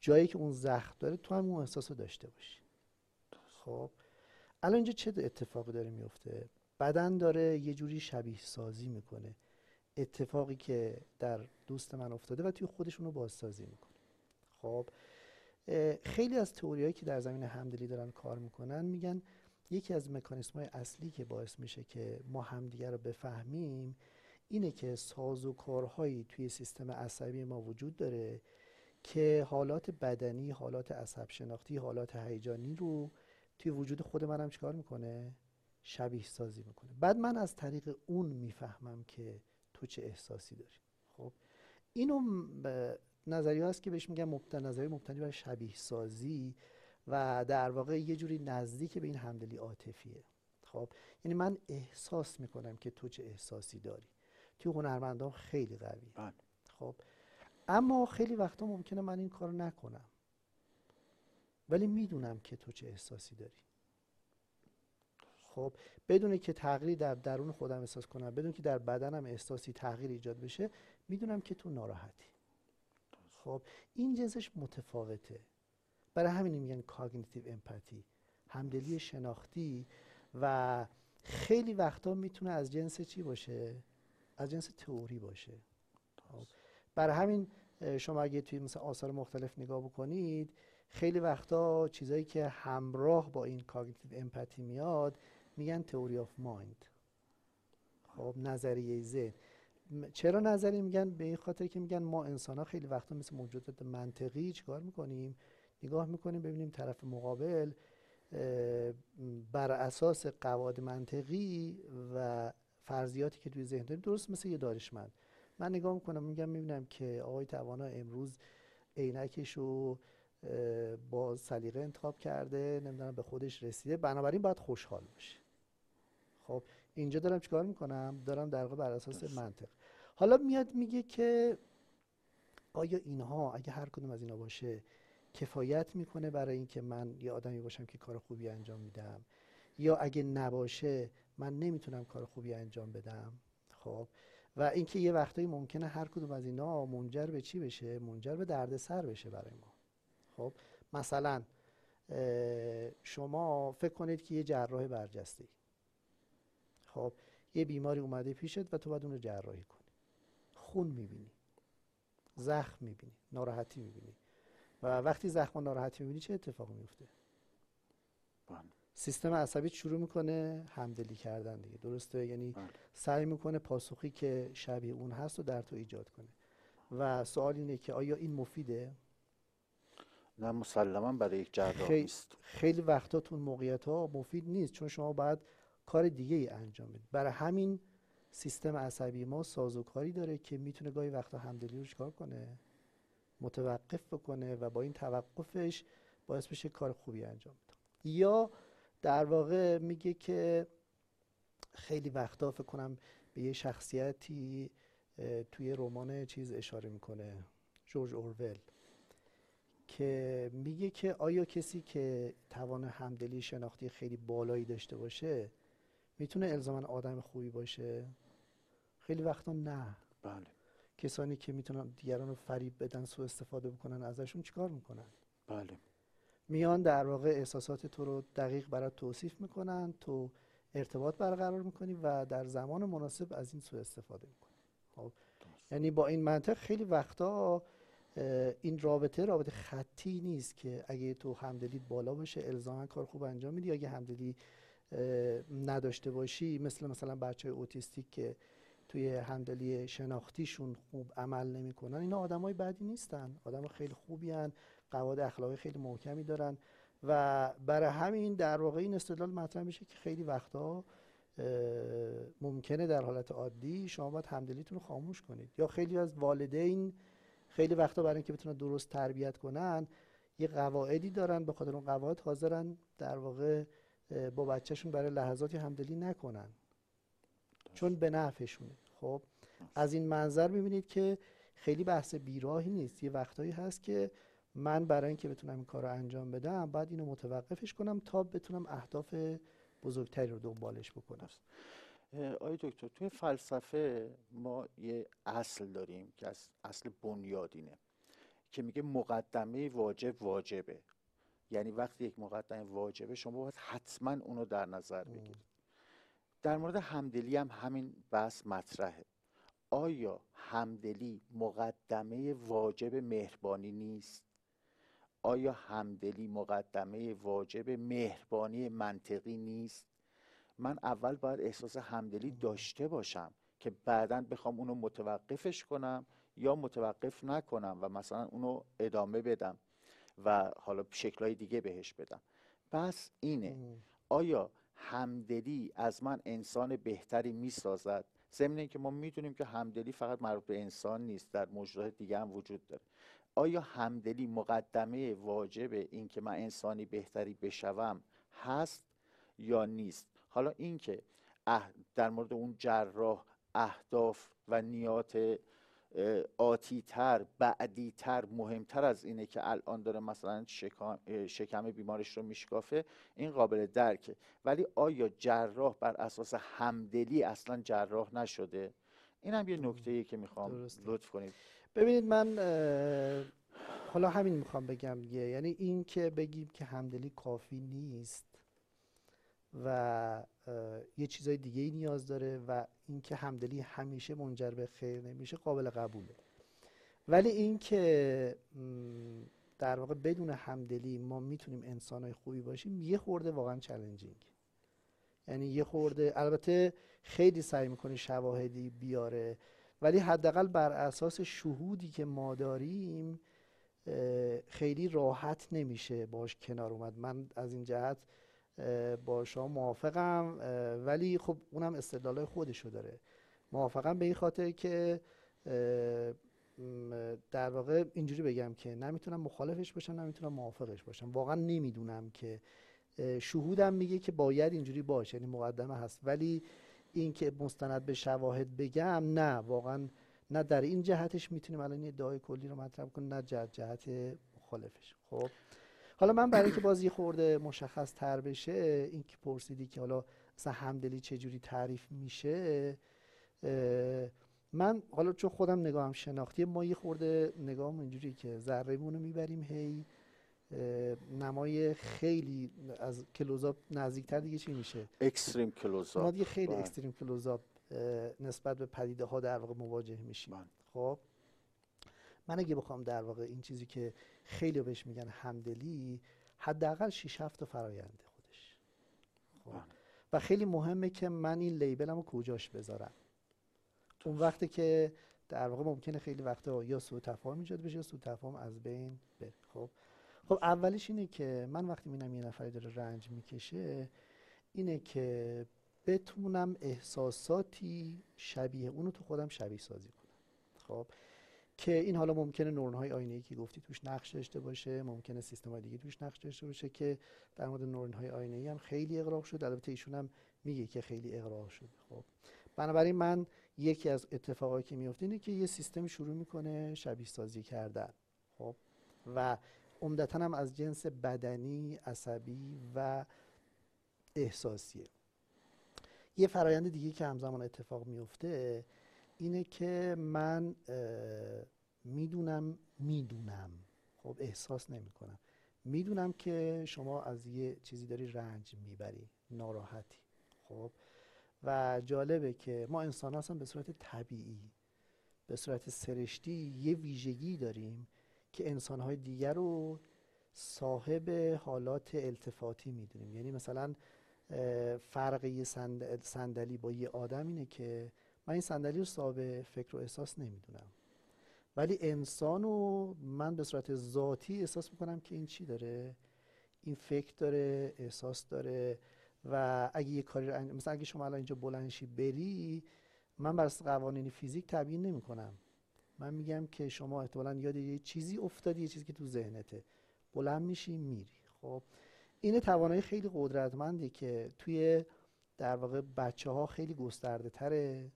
جایی که اون زخم داره تو هم اون احساس رو داشته باشی. خب؟ الان اینجا چه اتفاقی داره میفته؟ بدن داره یه جوری شبیه سازی می‌کنه. اتفاقی که در دوست من افتاده و توی خودشون رو بازسازی می‌کنه. خب؟ خیلی از تئوریایی که در زمین همدلی دارن کار می‌کنن میگن یکی از مکانیسم های اصلی که باعث میشه که ما همدیگر رو بفهمیم اینه که ساز و کارهایی توی سیستم عصبی ما وجود داره که حالات بدنی، حالات عصب شناختی، حالات هیجانی رو توی وجود خود منم چیکار می‌کنه؟ شبیه سازی می‌کنه. بعد من از طریق اون می‌فهمم که تو چه احساسی داری. خب اینو نظریه هست که بهش میگن مبتنی نظریه مبتنی بر شبیه سازی. و در واقع یه جوری نزدیک به این همدلی عاطفیه. خب یعنی من احساس می‌کنم که تو چه احساسی داری. توی هنرمندان خیلی قوی بله. خب اما خیلی وقتا ممکنه من این کار نکنم. ولی می‌دونم که تو چه احساسی داری. خب بدون که تغییری در درون خودم احساس کنم بدون که در بدنم احساسی تغییر ایجاد بشه می‌دونم که تو ناراحتی. خب این جنسش متفاوته. برای همین میگن کاگنیتیو امپاتی همدلی شناختی و خیلی وقتا می‌تونه از جنس چی باشه؟ از جنس تئوری باشه. خب. برای همین شما اگه توی مثل آثار مختلف نگاه بکنید خیلی وقتا چیزایی که همراه با این cognitive empathy میاد میگن theory of mind. خب نظریه ذهن. چرا نظری میگن؟ به این خاطر که میگن ما انسان ها خیلی وقتا مثل موجودات منطقی چیکار می‌کنیم؟ نگاه می‌کنیم ببینیم طرف مقابل بر اساس قواعد منطقی و فرضیاتی که توی ذهن داریم درست مثل یه دانشمند. من نگاه می‌کنم میگم می‌بینم که آقای توانا امروز عینکش رو با سلیقه انتخاب کرده نمی‌دونم به خودش رسیده. بنابراین باید خوشحال باشه. خب اینجا دارم چیکار می‌کنم؟ دارم در واقع بر اساس منطق. حالا میاد میگه که آیا اینها اگه هر کدوم از اینا باشه کفایت می‌کنه برای اینکه من یه آدمی باشم که کار خوبی انجام میدم. یا اگه نباشه من نمی‌تونم کار خوبی انجام بدم. خب؟ و اینکه یه وقتایی ممکنه هر کدوم از اینا منجر به چی بشه؟ منجر به دردسر بشه برای ما. خب؟ مثلا شما فکر کنید که یه جراح برجسته خب؟ یه بیماری اومده پیشت و تو باید اون رو جراحی کنی. خون می‌بینی. زخم می‌بینی. ناراحتی می‌بینی. و وقتی زخم و ناراحتی می‌بینی چه اتفاقی میفته بله. سیستم عصبی شروع می‌کنه همدلی کردن دیگه. درسته؟ یعنی بله. سعی می‌کنه پاسخی که شبیه اون هست رو در تو ایجاد کنه. و سوال اینه که آیا این مفیده؟ نه مسلما برای یک جراح خیلی, خیلی وقتا تو موقعیت ها مفید نیست چون شما باید کار دیگه ای انجام بدید برای همین سیستم عصبی ما سازوکاری داره که می‌تونه گاهی وقتا همدلی رو چکار کنه؟ متوقف بکنه و با این توقفش باعث بشه کار خوبی انجام بده. یا در واقع میگه که خیلی وقتا فکر کنم به یه شخصیتی توی رمان چیز اشاره می‌کنه جورج اورول که میگه که آیا کسی که توان همدلی شناختی خیلی بالایی داشته باشه می‌تونه الزاما آدم خوبی باشه؟ خیلی وقتا نه. بله. کسانی که می‌تونن دیگران رو فریب بدن سو استفاده بکنن ازشون چیکار می‌کنن؟ بله. میان در واقع احساسات تو رو دقیق برات توصیف می‌کنن تو ارتباط برقرار می‌کنی و در زمان مناسب از این سو استفاده می‌کنی. خب یعنی با این منطق خیلی وقتا این رابطه رابطه خطی نیست که اگه تو همدلیت بالا باشه الزاما کار خوب انجام میدی. اگه همدلی نداشته باشی مثل مثلا بچه اوتیستیک که توی همدلی شناختیشون خوب عمل نمی‌کنن. اینا آدمای بدی نیستن. آدم خیلی خوبی هن. قواعد اخلاقی خیلی محکمی دارن. و برای همین در واقع این استدلال مطرح میشه که خیلی وقتا ممکنه در حالت عادی شما باید همدلیتون رو خاموش کنید. یا خیلی از والدین خیلی وقتا برای اینکه بتونن درست تربیت کنن یه قواعدی دارن به خاطر اون قواعد حاضرن در واقع با بچهشون برای لحظاتی همدلی نکنن. چون به نفعشونه. خب از این منظر می‌بینید که خیلی بحث بیراهی نیست. یه وقتایی هست که من برای اینکه بتونم این کار رو انجام بدم باید اینو متوقفش کنم تا بتونم اهداف بزرگتری رو دنبالش بکنم. آقای دکتر توی فلسفه ما یه اصل داریم که از اصل بنیادینه که میگه مقدمه واجب واجبه. یعنی وقتی یک مقدمه واجبه شما باید حتما اونو در نظر بگیرید. در مورد همدلی هم همین بحث مطرحه. آیا همدلی مقدمه واجب مهربانی نیست؟ آیا همدلی مقدمه واجب مهربانی منطقی نیست؟ من اول باید احساس همدلی داشته باشم که بعدا بخوام اونو متوقفش کنم یا متوقف نکنم و مثلا اونو ادامه بدم و حالا شکلهای دیگه بهش بدم. پس اینه. آیا همدلی از من انسان بهتری می‌سازد. ضمن که ما می‌دونیم که همدلی فقط مربوط به انسان نیست در موجودات دیگه هم وجود داره. آیا همدلی مقدمه واجب این که من انسانی بهتری بشوم هست یا نیست؟ حالا اینکه در مورد اون جراح اهداف و نیات آتیتر بعدیتر مهمتر از اینه که الان داره مثلا شکم بیمارش رو میشکافه این قابل درکه. ولی آیا جراح بر اساس همدلی اصلا جراح نشده؟ این هم یه نکته که می‌خوام لطف کنید. ببینید من حالا همین می‌خوام بگم دیگه. یعنی این که بگیم که همدلی کافی نیست و یه چیزای دیگه ای نیاز داره و اینکه همدلی همیشه منجر به خیر نمیشه قابل قبوله. ولی اینکه در واقع بدون همدلی ما می‌تونیم انسانهای خوبی باشیم یه خورده واقعا چالنجینگ یعنی یه خورده البته خیلی سعی می‌کنه شواهدی بیاره ولی حداقل بر اساس شهودی که ما داریم خیلی راحت نمیشه باش کنار اومد. من از این جهت با شما موافقم. ولی خب اونم استدلال خودشو داره. موافقم به این خاطر که در واقع اینجوری بگم که نمی‌تونم مخالفش باشم نمی‌تونم موافقش باشم. واقعا نمی‌دونم که شهودم میگه که باید اینجوری باشه یعنی مقدمه هست. ولی این که مستند به شواهد بگم نه واقعا نه در این جهتش می‌تونیم الان یه ادعای کلی رو مطرح کنیم نه جهت جهت مخالفش. خب؟ حالا من برای که بازی خورده مشخص تر بشه این که پرسیدی که حالا مثلا همدلی چجوری تعریف میشه من حالا چون خودم نگاهم شناختی ما یه خورده نگاهم اینجوری که ذره رو می‌بریم هی نمای خیلی از کلوزاپ نزدیکتر دیگه چی میشه؟ اکستریم کلوزاپ ما دیگه خیلی اکستریم کلوزاپ نسبت به پدیده ها در واقع مواجه میشیم. بله. خب؟ من اگه بخوام در واقع این چیزی که خیلی بهش میگن همدلی حداقل 6 7 تا فراینده خودش. خب. بله. و خیلی مهمه که من این لیبلمو کجاش بذارم؟ اون وقتی که در واقع ممکنه خیلی وقتا یا سوء تفاهم ایجاد بشه یا سوء تفاهم از بین بره. خب. خب اولش اینه که من وقتی می‌بینم یه نفری داره رنج می‌کشه اینه که بتونم احساساتی شبیه اونو تو خودم شبیه سازی کنم. خب. که این حالا ممکنه نورن های آینه ای که گفتی توش نقش داشته باشه ممکنه سیستم های دیگه توش نقش داشته باشه که در مورد نورن های آینه ای هم خیلی اقراق شد. البته ایشون هم میگه که خیلی اقراق شد. خب. بنابراین من یکی از اتفاقایی که میفته اینه که یه سیستم شروع می‌کنه شبیه سازی کردن. خب. و عمدتا هم از جنس بدنی عصبی و احساسیه. یه فرایند دیگه که همزمان اتفاق میفته اینه که من می‌دونم می‌دونم. خب احساس نمی کنم می‌دونم که شما از یه چیزی داری رنج می‌بری ناراحتی. خب و جالبه که ما انسان هستم به صورت طبیعی به صورت سرشتی یه ویژگی داریم که انسانهای دیگر رو صاحب حالات التفاتی می‌دونیم. یعنی مثلا فرق یه صندلی با یه آدم اینه که من این صندلی رو صاحب فکر و احساس نمی‌دونم. ولی انسان رو من به صورت ذاتی احساس می‌کنم که این چی داره؟ این فکر داره احساس داره و اگه یه کاری رو مثلا اگه شما الان اینجا بلنشی بری من بر قوانین فیزیک تبیین نمی کنم من میگم که شما احتمالا یاد یه چیزی افتادی یه چیزی که تو ذهنته. بلند میشی میری. خب این توانایی خیلی قدرتمندی که توی در واقع بچه ها خیلی گسترده تره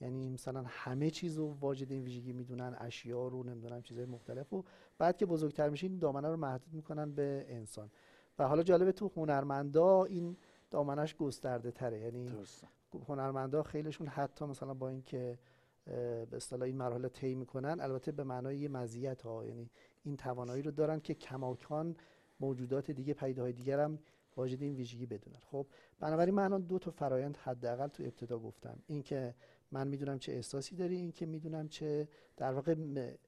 یعنی مثلا همه چیز رو واجد این ویژگی می‌دونن اشیا رو نمی‌دونم چیزهای مختلف و بعد که بزرگتر میشه این دامنه رو محدود می‌کنن به انسان. و حالا جالبه تو هنرمندا این دامنش گسترده تره یعنی هنرمندا خیلیشون حتی مثلا با اینکه به اصطلاح این مرحله طی می‌کنن البته به معنای مزیت ها یعنی این توانایی رو دارن که کماکان موجودات دیگه پیده های دیگر هم واجد این ویژگی بدونن. خب بنابراین من الان دو تا فرایند حداقل تو ابتدا گفتم. اینکه من می‌دونم چه احساسی داری اینکه می‌دونم چه در واقع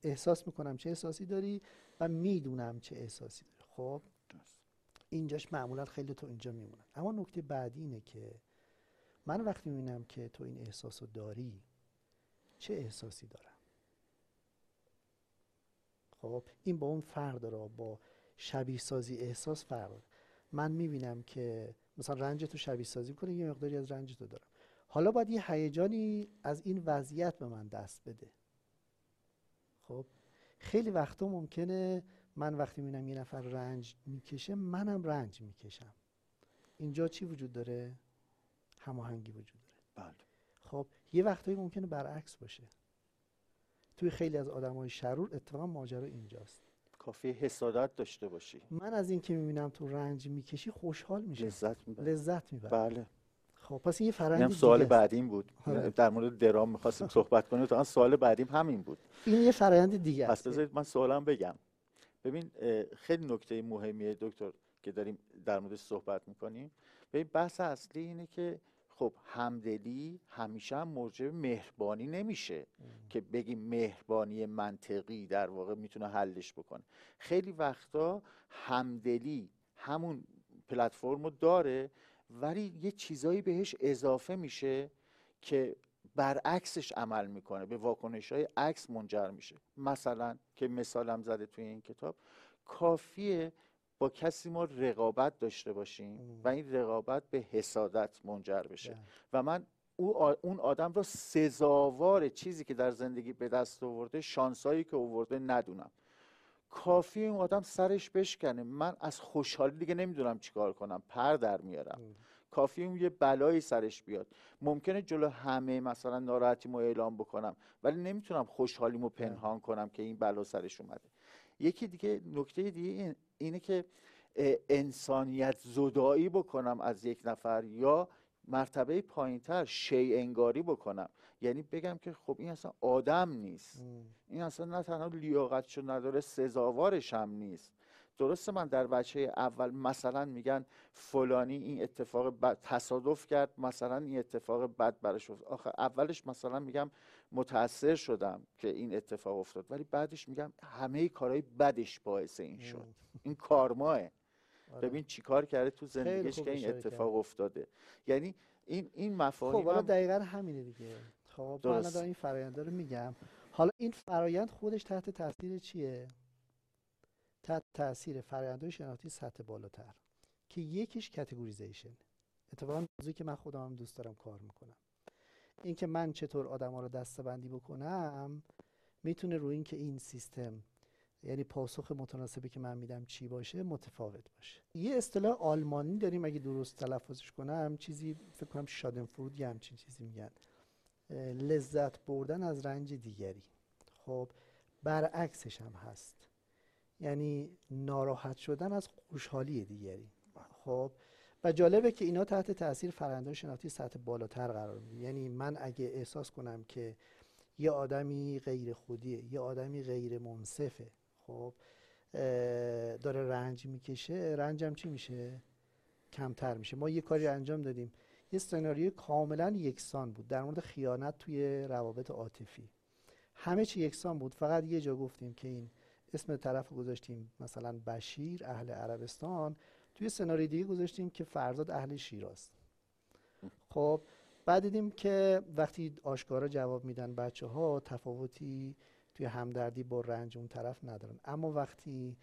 احساس می‌کنم چه احساسی داری و می‌دونم چه احساسی داری. خب؟ اینجاش معمولا خیلی تو اینجا میمونن. اما نکته بعدی اینه که من وقتی می‌بینم که تو این احساس رو داری چه احساسی دارم؟ خب؟ این با اون فرق داره با شبیه سازی احساس فرق داره. من می‌بینم که مثلا رنج تو شبیه سازی کنه یه مقداری از رنج تو دارم. حالا باید یه هیجانی از این وضعیت به من دست بده. خب خیلی وقتا ممکنه من وقتی می‌بینم یه نفر رنج می‌کشه منم رنج می‌کشم. اینجا چی وجود داره؟ هماهنگی وجود داره. بله. خب یه وقتایی ممکنه برعکس باشه. توی خیلی از آدمای شرور اتفاقا ماجرا اینجاست. کافی حسادت داشته باشی. من از این که می‌بینم تو رنج می‌کشی خوشحال میشم. لذت می‌برم. لذت می‌برم. بله. خب پس این فرآیند سوال بعدیم بود. آره. در مورد درام می‌خواستیم صحبت کنیم. تا سوال بعدیم همین بود. این یه فرآیند دیگه پس بذارید من سوالم بگم. ببین خیلی نکته مهمیه دکتر که داریم در موردش صحبت می‌کنیم. به بحث اصلی اینه که خب همدلی همیشه هم موجب مهربانی نمیشه که بگیم مهربانی منطقی در واقع می‌تونه حلش بکنه. خیلی وقتا همدلی همون پلتفرم رو داره ولی یه چیزایی بهش اضافه میشه که برعکسش عمل می‌کنه به واکنش های عکس منجر میشه. مثلا که مثالم زده توی این کتاب کافیه با کسی ما رقابت داشته باشیم و این رقابت به حسادت منجر بشه. بله. و من اون آدم را سزاوار چیزی که در زندگی به دست آورده شانسایی که آورده ندونم. کافی اون آدم سرش بشکنه. من از خوشحالی دیگه نمی‌دونم چیکار کنم. پر در میارم. کافی اون یه بلایی سرش بیاد. ممکنه جلو همه مثلا ناراحتیمو اعلام بکنم ولی نمی‌تونم خوشحالیمو پنهان کنم که این بلا سرش اومده. یکی دیگه نکته دیگه اینه که انسانیت زدایی بکنم از یک نفر یا مرتبه پایینتر شی انگاری بکنم. یعنی بگم که خب این اصلا آدم نیست. این اصلا نه تنها لیاقتشو نداره سزاوارش هم نیست. درسته من در بچه اول مثلا میگن فلانی این اتفاق بد تصادف کرد مثلا این اتفاق بد براش افتاد. آخه اولش مثلا میگم متاثر شدم که این اتفاق افتاد. ولی بعدش میگم همه کارهای بدش باعث این شد. این کارماه. ببین چیکار کرده تو زندگیش که این اتفاق افتاده. یعنی این این مفاهیم خب حالا دقیقا همینه دیگه. خب من این فرآیند رو میگم. حالا این فرایند خودش تحت تاثیر چیه؟ تحت تاثیر فرآیندهای شناختی سطح بالاتر که یکیش کاتگوریزیشن اتفاقا موضوعی که من خودم هم دوست دارم کار می‌کنم. اینکه من چطور آدما رو دستبندی بکنم می‌تونه روی اینکه این سیستم یعنی پاسخ متناسبی که من میدم چی باشه متفاوت باشه. یه اصطلاح آلمانی داریم اگه درست تلفظش کنم چیزی فکر کنم شادنفرود یه همچین چیزی میگن. لذت بردن از رنج دیگری. خب برعکسش هم هست. یعنی ناراحت شدن از خوشحالی دیگری. خب و جالبه که اینا تحت تاثیر فرآیندهای شناختی سطح بالاتر قرار می‌گیره یعنی من اگه احساس کنم که یه آدمی غیر خودیه یه آدمی غیر منصفه خب داره رنج می‌کشه. رنجم چی میشه؟ کمتر میشه. ما یه کاری انجام دادیم. یه سناریوی کاملا یکسان بود. در مورد خیانت توی روابط عاطفی. همه چی یکسان بود. فقط یه جا گفتیم که این اسم طرف گذاشتیم مثلا بشیر اهل عربستان. توی سناریوی دیگه گذاشتیم که فرزاد اهل شیراز. خب بعد دیدیم که وقتی آشکارا جواب میدن بچه ها تفاوتی توی همدردی با رنج اون طرف ندارن. اما وقتی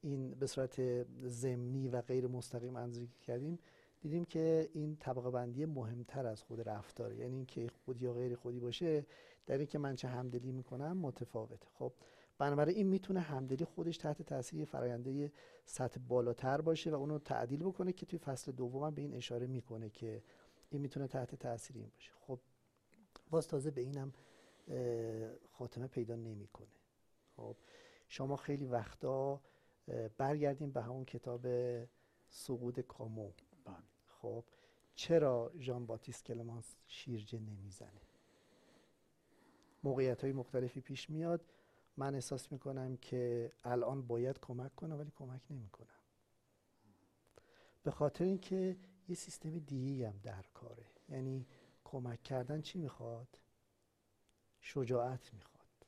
این به صورت ضمنی و غیر مستقیم اندازه کردیم دیدیم که این طبقه بندی مهمتر از خود رفتاره. یعنی اینکه خود یا غیر خودی باشه در اینکه من چه همدلی می‌کنم متفاوته. خب بنابراین این می‌تونه همدلی خودش تحت تاثیر فراینده سطح بالاتر باشه و اونو تعدیل بکنه که توی فصل دوم به این اشاره می‌کنه که این می‌تونه تحت تاثیر این باشه. خب باز تازه به اینم خاتمه پیدا نمی‌کنه. خب شما خیلی وقتا برگردیم به همون کتاب سقوط کامو. بله. خب چرا ژان باتیست کلمانس شیرجه نمی‌زنه؟ موقعیت های مختلفی پیش میاد. من احساس می‌کنم که الان باید کمک کنم ولی کمک نمی‌کنم. به خاطر اینکه یه سیستم دیگه هم در کاره. یعنی کمک کردن چی می‌خواد؟ شجاعت می‌خواد.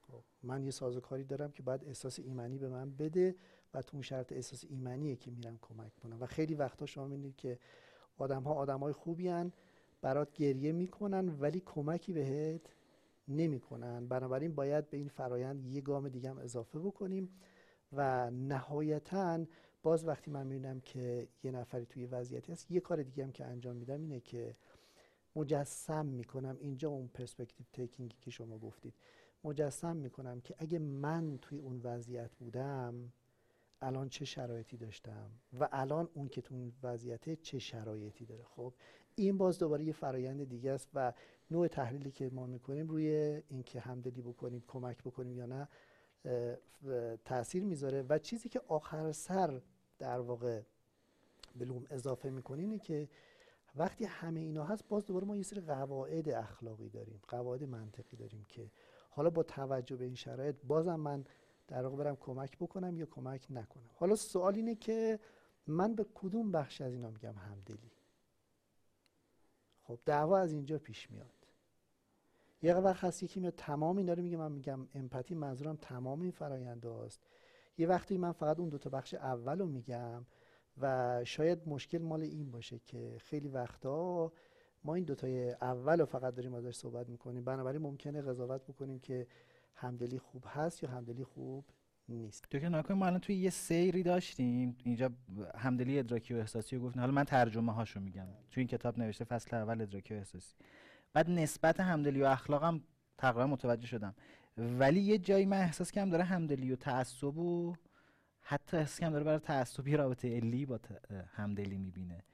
خب من یه سازوکاری دارم که باید احساس ایمنی به من بده و تو اون شرط احساس ایمنیه که میرم کمک کنم. و خیلی وقتا شما می‌بینید که آدم ها آدم های خوبی هن برات گریه می‌کنن ولی کمکی بهت نمی‌کنن. بنابراین باید به این فرایند یه گام دیگه هم اضافه بکنیم و نهایتا باز وقتی من می‌بینم که یه نفری توی وضعیتی هست یه کار دیگه هم که انجام میدم اینه که مجسم می‌کنم. اینجا اون پرسپکتیو تیکینگی که شما گفتید. مجسم می‌کنم که اگه من توی اون وضعیت بودم الان چه شرایطی داشتم و الان اون که تو اون وضعیته چه شرایطی داره. خب این باز دوباره یه فرایند دیگه است و نوع تحلیلی که ما می‌کنیم روی اینکه همدلی بکنیم کمک بکنیم یا نه تاثیر می‌ذاره. و چیزی که آخر سر در واقع بلوم اضافه می‌کنیم اینه که وقتی همه اینا هست باز دوباره ما یه سری قواعد اخلاقی داریم قواعد منطقی داریم که حالا با توجه به این شرایط بازم من در واقع برم کمک بکنم یا کمک نکنم. حالا سوال اینه که من به کدوم بخش از اینا میگم همدلی؟ خب دعوا از اینجا پیش میاد. یه وقت هست یکی میاد تمام اینا رو میگه من میگم امپاتی منظورم تمام این فرایند هاست یه وقتی من فقط اون دو تا بخش اول رو میگم و شاید مشکل مال این باشه که خیلی وقتا ما این دوتای اول رو فقط داریم ازش صحبت می‌کنیم. بنابراین ممکنه قضاوت بکنیم که همدلی خوب هست یا همدلی خوب نیست. تو که نکنیم ما الان توی یه سیری داشتیم. اینجا همدلی ادراکی و احساسی رو گفتیم. حالا من ترجمه هاشو میگم. توی این کتاب نوشته فصل اول ادراکی و احساسی. بعد نسبت همدلی و اخلاقم تقریبا متوجه شدم. ولی یه جایی من احساس کردم داره همدلی و تعصب و حتی کردم داره برای تعصبی رابطه علی با همدلی می‌بینه.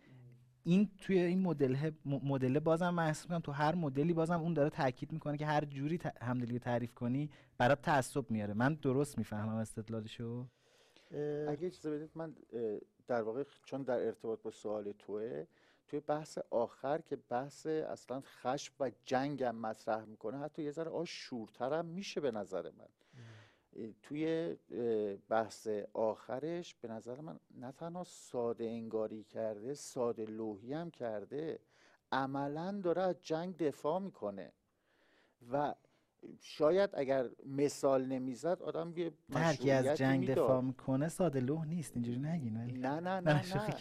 این توی این مدل مدل بازم من احساس تو هر مدلی بازم اون داره تاکید می‌کنه که هر جوری همدلی رو تعریف کنی برات تعصب میاره. من درست می‌فهمم استدلالشو؟ اگه اجازه بدید من در واقع چون در ارتباط با سوال توه توی بحث آخر که بحث اصلا خشم و جنگم مطرح می‌کنه حتی یه ذره آش شورترم میشه به نظر من. توی بحث آخرش به نظر من نه تنها ساده انگاری کرده ساده لوحی هم کرده عملا داره از جنگ دفاع می‌کنه. و شاید اگر مثال نمی‌زد آدم یه درکی از جنگ دفاع می‌کنه ساده لوح نیست اینجوری نگین نه نه نه,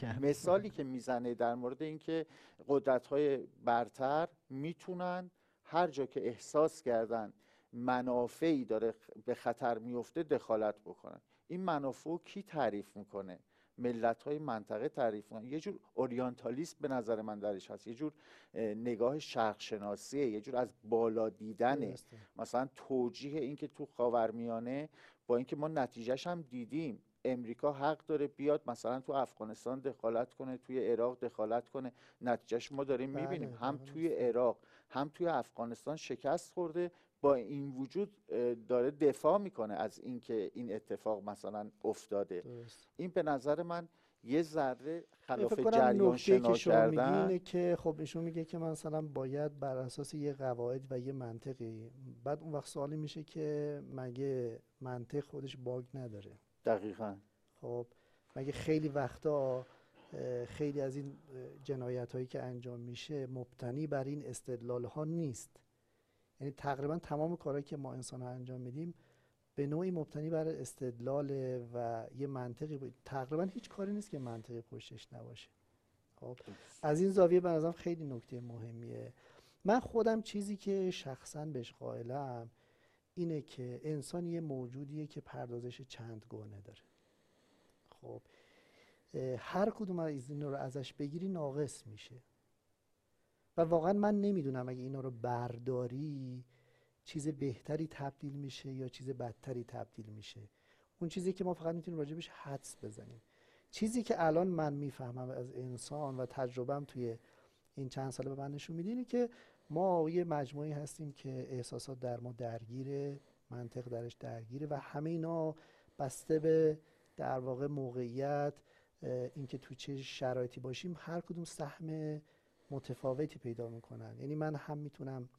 نه. مثالی که می‌زنه در مورد اینکه قدرت های برتر می‌تونن هر جا که احساس کردن منافعی داره به خطر میفته دخالت بکنن این منافع کی تعریف می‌کنه؟ ملت های منطقه تعریف می‌کنن یه جور اورینتالیسم به نظر من درش هست. یه جور نگاه شرق شناسیه یه جور از بالا دیدنه. مثلا توجیه اینکه تو خاورمیانه با اینکه ما نتیجهش هم دیدیم امریکا حق داره بیاد مثلا تو افغانستان دخالت کنه توی عراق دخالت کنه. نتیجهش ما داریم بله، می‌بینیم. هم توی عراق هم توی افغانستان شکست خورده. با این وجود داره دفاع می‌کنه از اینکه این اتفاق مثلا افتاده. این به نظر من یه ذره خلاف جریان شنا که کردن. اینه که خب ایشون میگه که مثلا باید بر اساس یه قواعد و یه منطقی بعد اون وقت سوالی میشه که مگه منطق خودش باگ نداره. دقیقا. خب مگه خیلی وقتا خیلی از این جنایت هایی که انجام میشه مبتنی بر این استدلال ها نیست؟ یعنی تقریبا تمام کارهایی که ما انسان ها انجام میدیم به نوعی مبتنی بر استدلال و یه منطقی بود. تقریبا هیچ کاری نیست که منطقی پشتش نباشه. خب؟ از این زاویه به نظرم خیلی نکته مهمیه. من خودم چیزی که شخصا بهش قائلم اینه که انسان یه موجودیه که پردازش چند گونه داره. خب؟ هر کدوم از این رو ازش بگیری ناقص میشه. و واقعا من نمی‌دونم اگه اینا رو برداری چیز بهتری تبدیل میشه یا چیز بدتری تبدیل میشه. اون چیزی که ما فقط می‌تونیم راجبش حدس بزنیم. چیزی که الان من می‌فهمم از انسان و تجربهم توی این چند ساله به من نشون میده اینه که ما یه مجموعی هستیم که احساسات در ما درگیره منطق درش درگیره و همه اینا بسته به در واقع موقعیت اینکه تو چه شرایطی باشیم هر کدوم سهم متفاوتی پیدا می‌کنن. یعنی من هم می‌تونم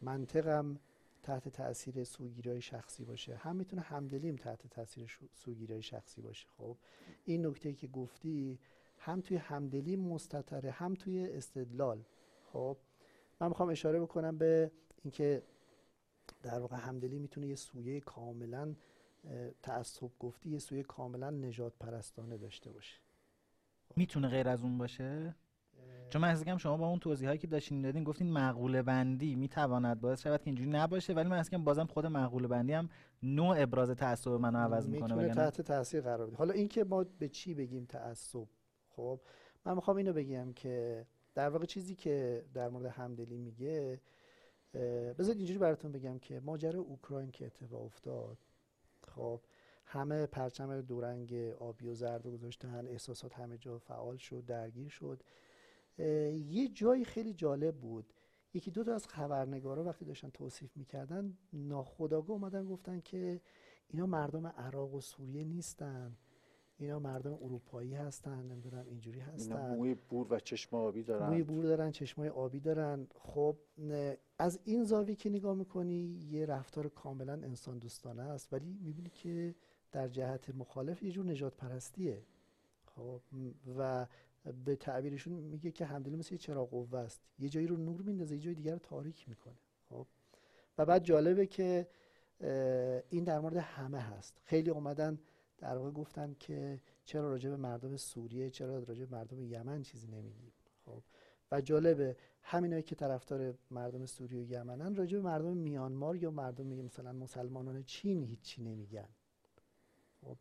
منطقم تحت تاثیر سوگیری شخصی باشه. هم می‌تونه همدلیم تحت تاثیر سوگیری شخصی باشه. خب این نکته که گفتی هم توی همدلی مستطره هم توی استدلال. خب من می‌خوام اشاره بکنم به اینکه در واقع همدلی می‌تونه یه سویه کاملا تعصب گفتی یه سویه کاملا نجات پرستانه داشته باشه. می‌تونه غیر از اون باشه؟ چون من احساس شما با اون توضیحاتی که داشتین دادین گفتین معقوله بندی می‌تواند باعث شود که اینجوری نباشه ولی من احساس بازم خود معقوله بندی هم نوع ابراز تعصب منو عوض می‌کنه می‌تونه تحت تاثیر قرار بده. حالا اینکه ما به چی بگیم تعصب خب من می‌خوام اینو بگم که در واقع چیزی که در مورد همدلی میگه بذارید اینجوری براتون بگم که ماجرا اوکراین که اتفاق افتاد خب همه پرچم دورنگ آبی و زرد گذاشتن احساسات همه جا فعال شد درگیر شد. یه جایی خیلی جالب بود. یکی دو تا از خبرنگارا وقتی داشتن توصیف می‌کردن ناخداگاه اومدن گفتن که اینا مردم عراق و سوریه نیستن. اینا مردم اروپایی هستن نمی‌دونم اینجوری هستن. اینا موی بور و چشم آبی دارن. موی بور دارن چشمای آبی دارن. خب از این زاویه که نگاه می‌کنی یه رفتار کاملا انسان دوستانه است. ولی می‌بینی که در جهت مخالف یه جور نجات پرستیه خب و به تعبیرشون میگه که همدلی مثل یه چراغ قوه است. یه جایی رو نور میندازه یه جای دیگر رو تاریک می‌کنه. خب؟ و بعد جالبه که این در مورد همه هست. خیلی اومدن در واقع گفتن که چرا راجع به مردم سوریه چرا راجع به مردم یمن چیزی نمیگیم. خب؟ و جالبه همینایی که طرفدار مردم سوریه و یمنن راجع به مردم میانمار یا مردم مثلا مسلمانان چین هیچی نمیگن. خب؟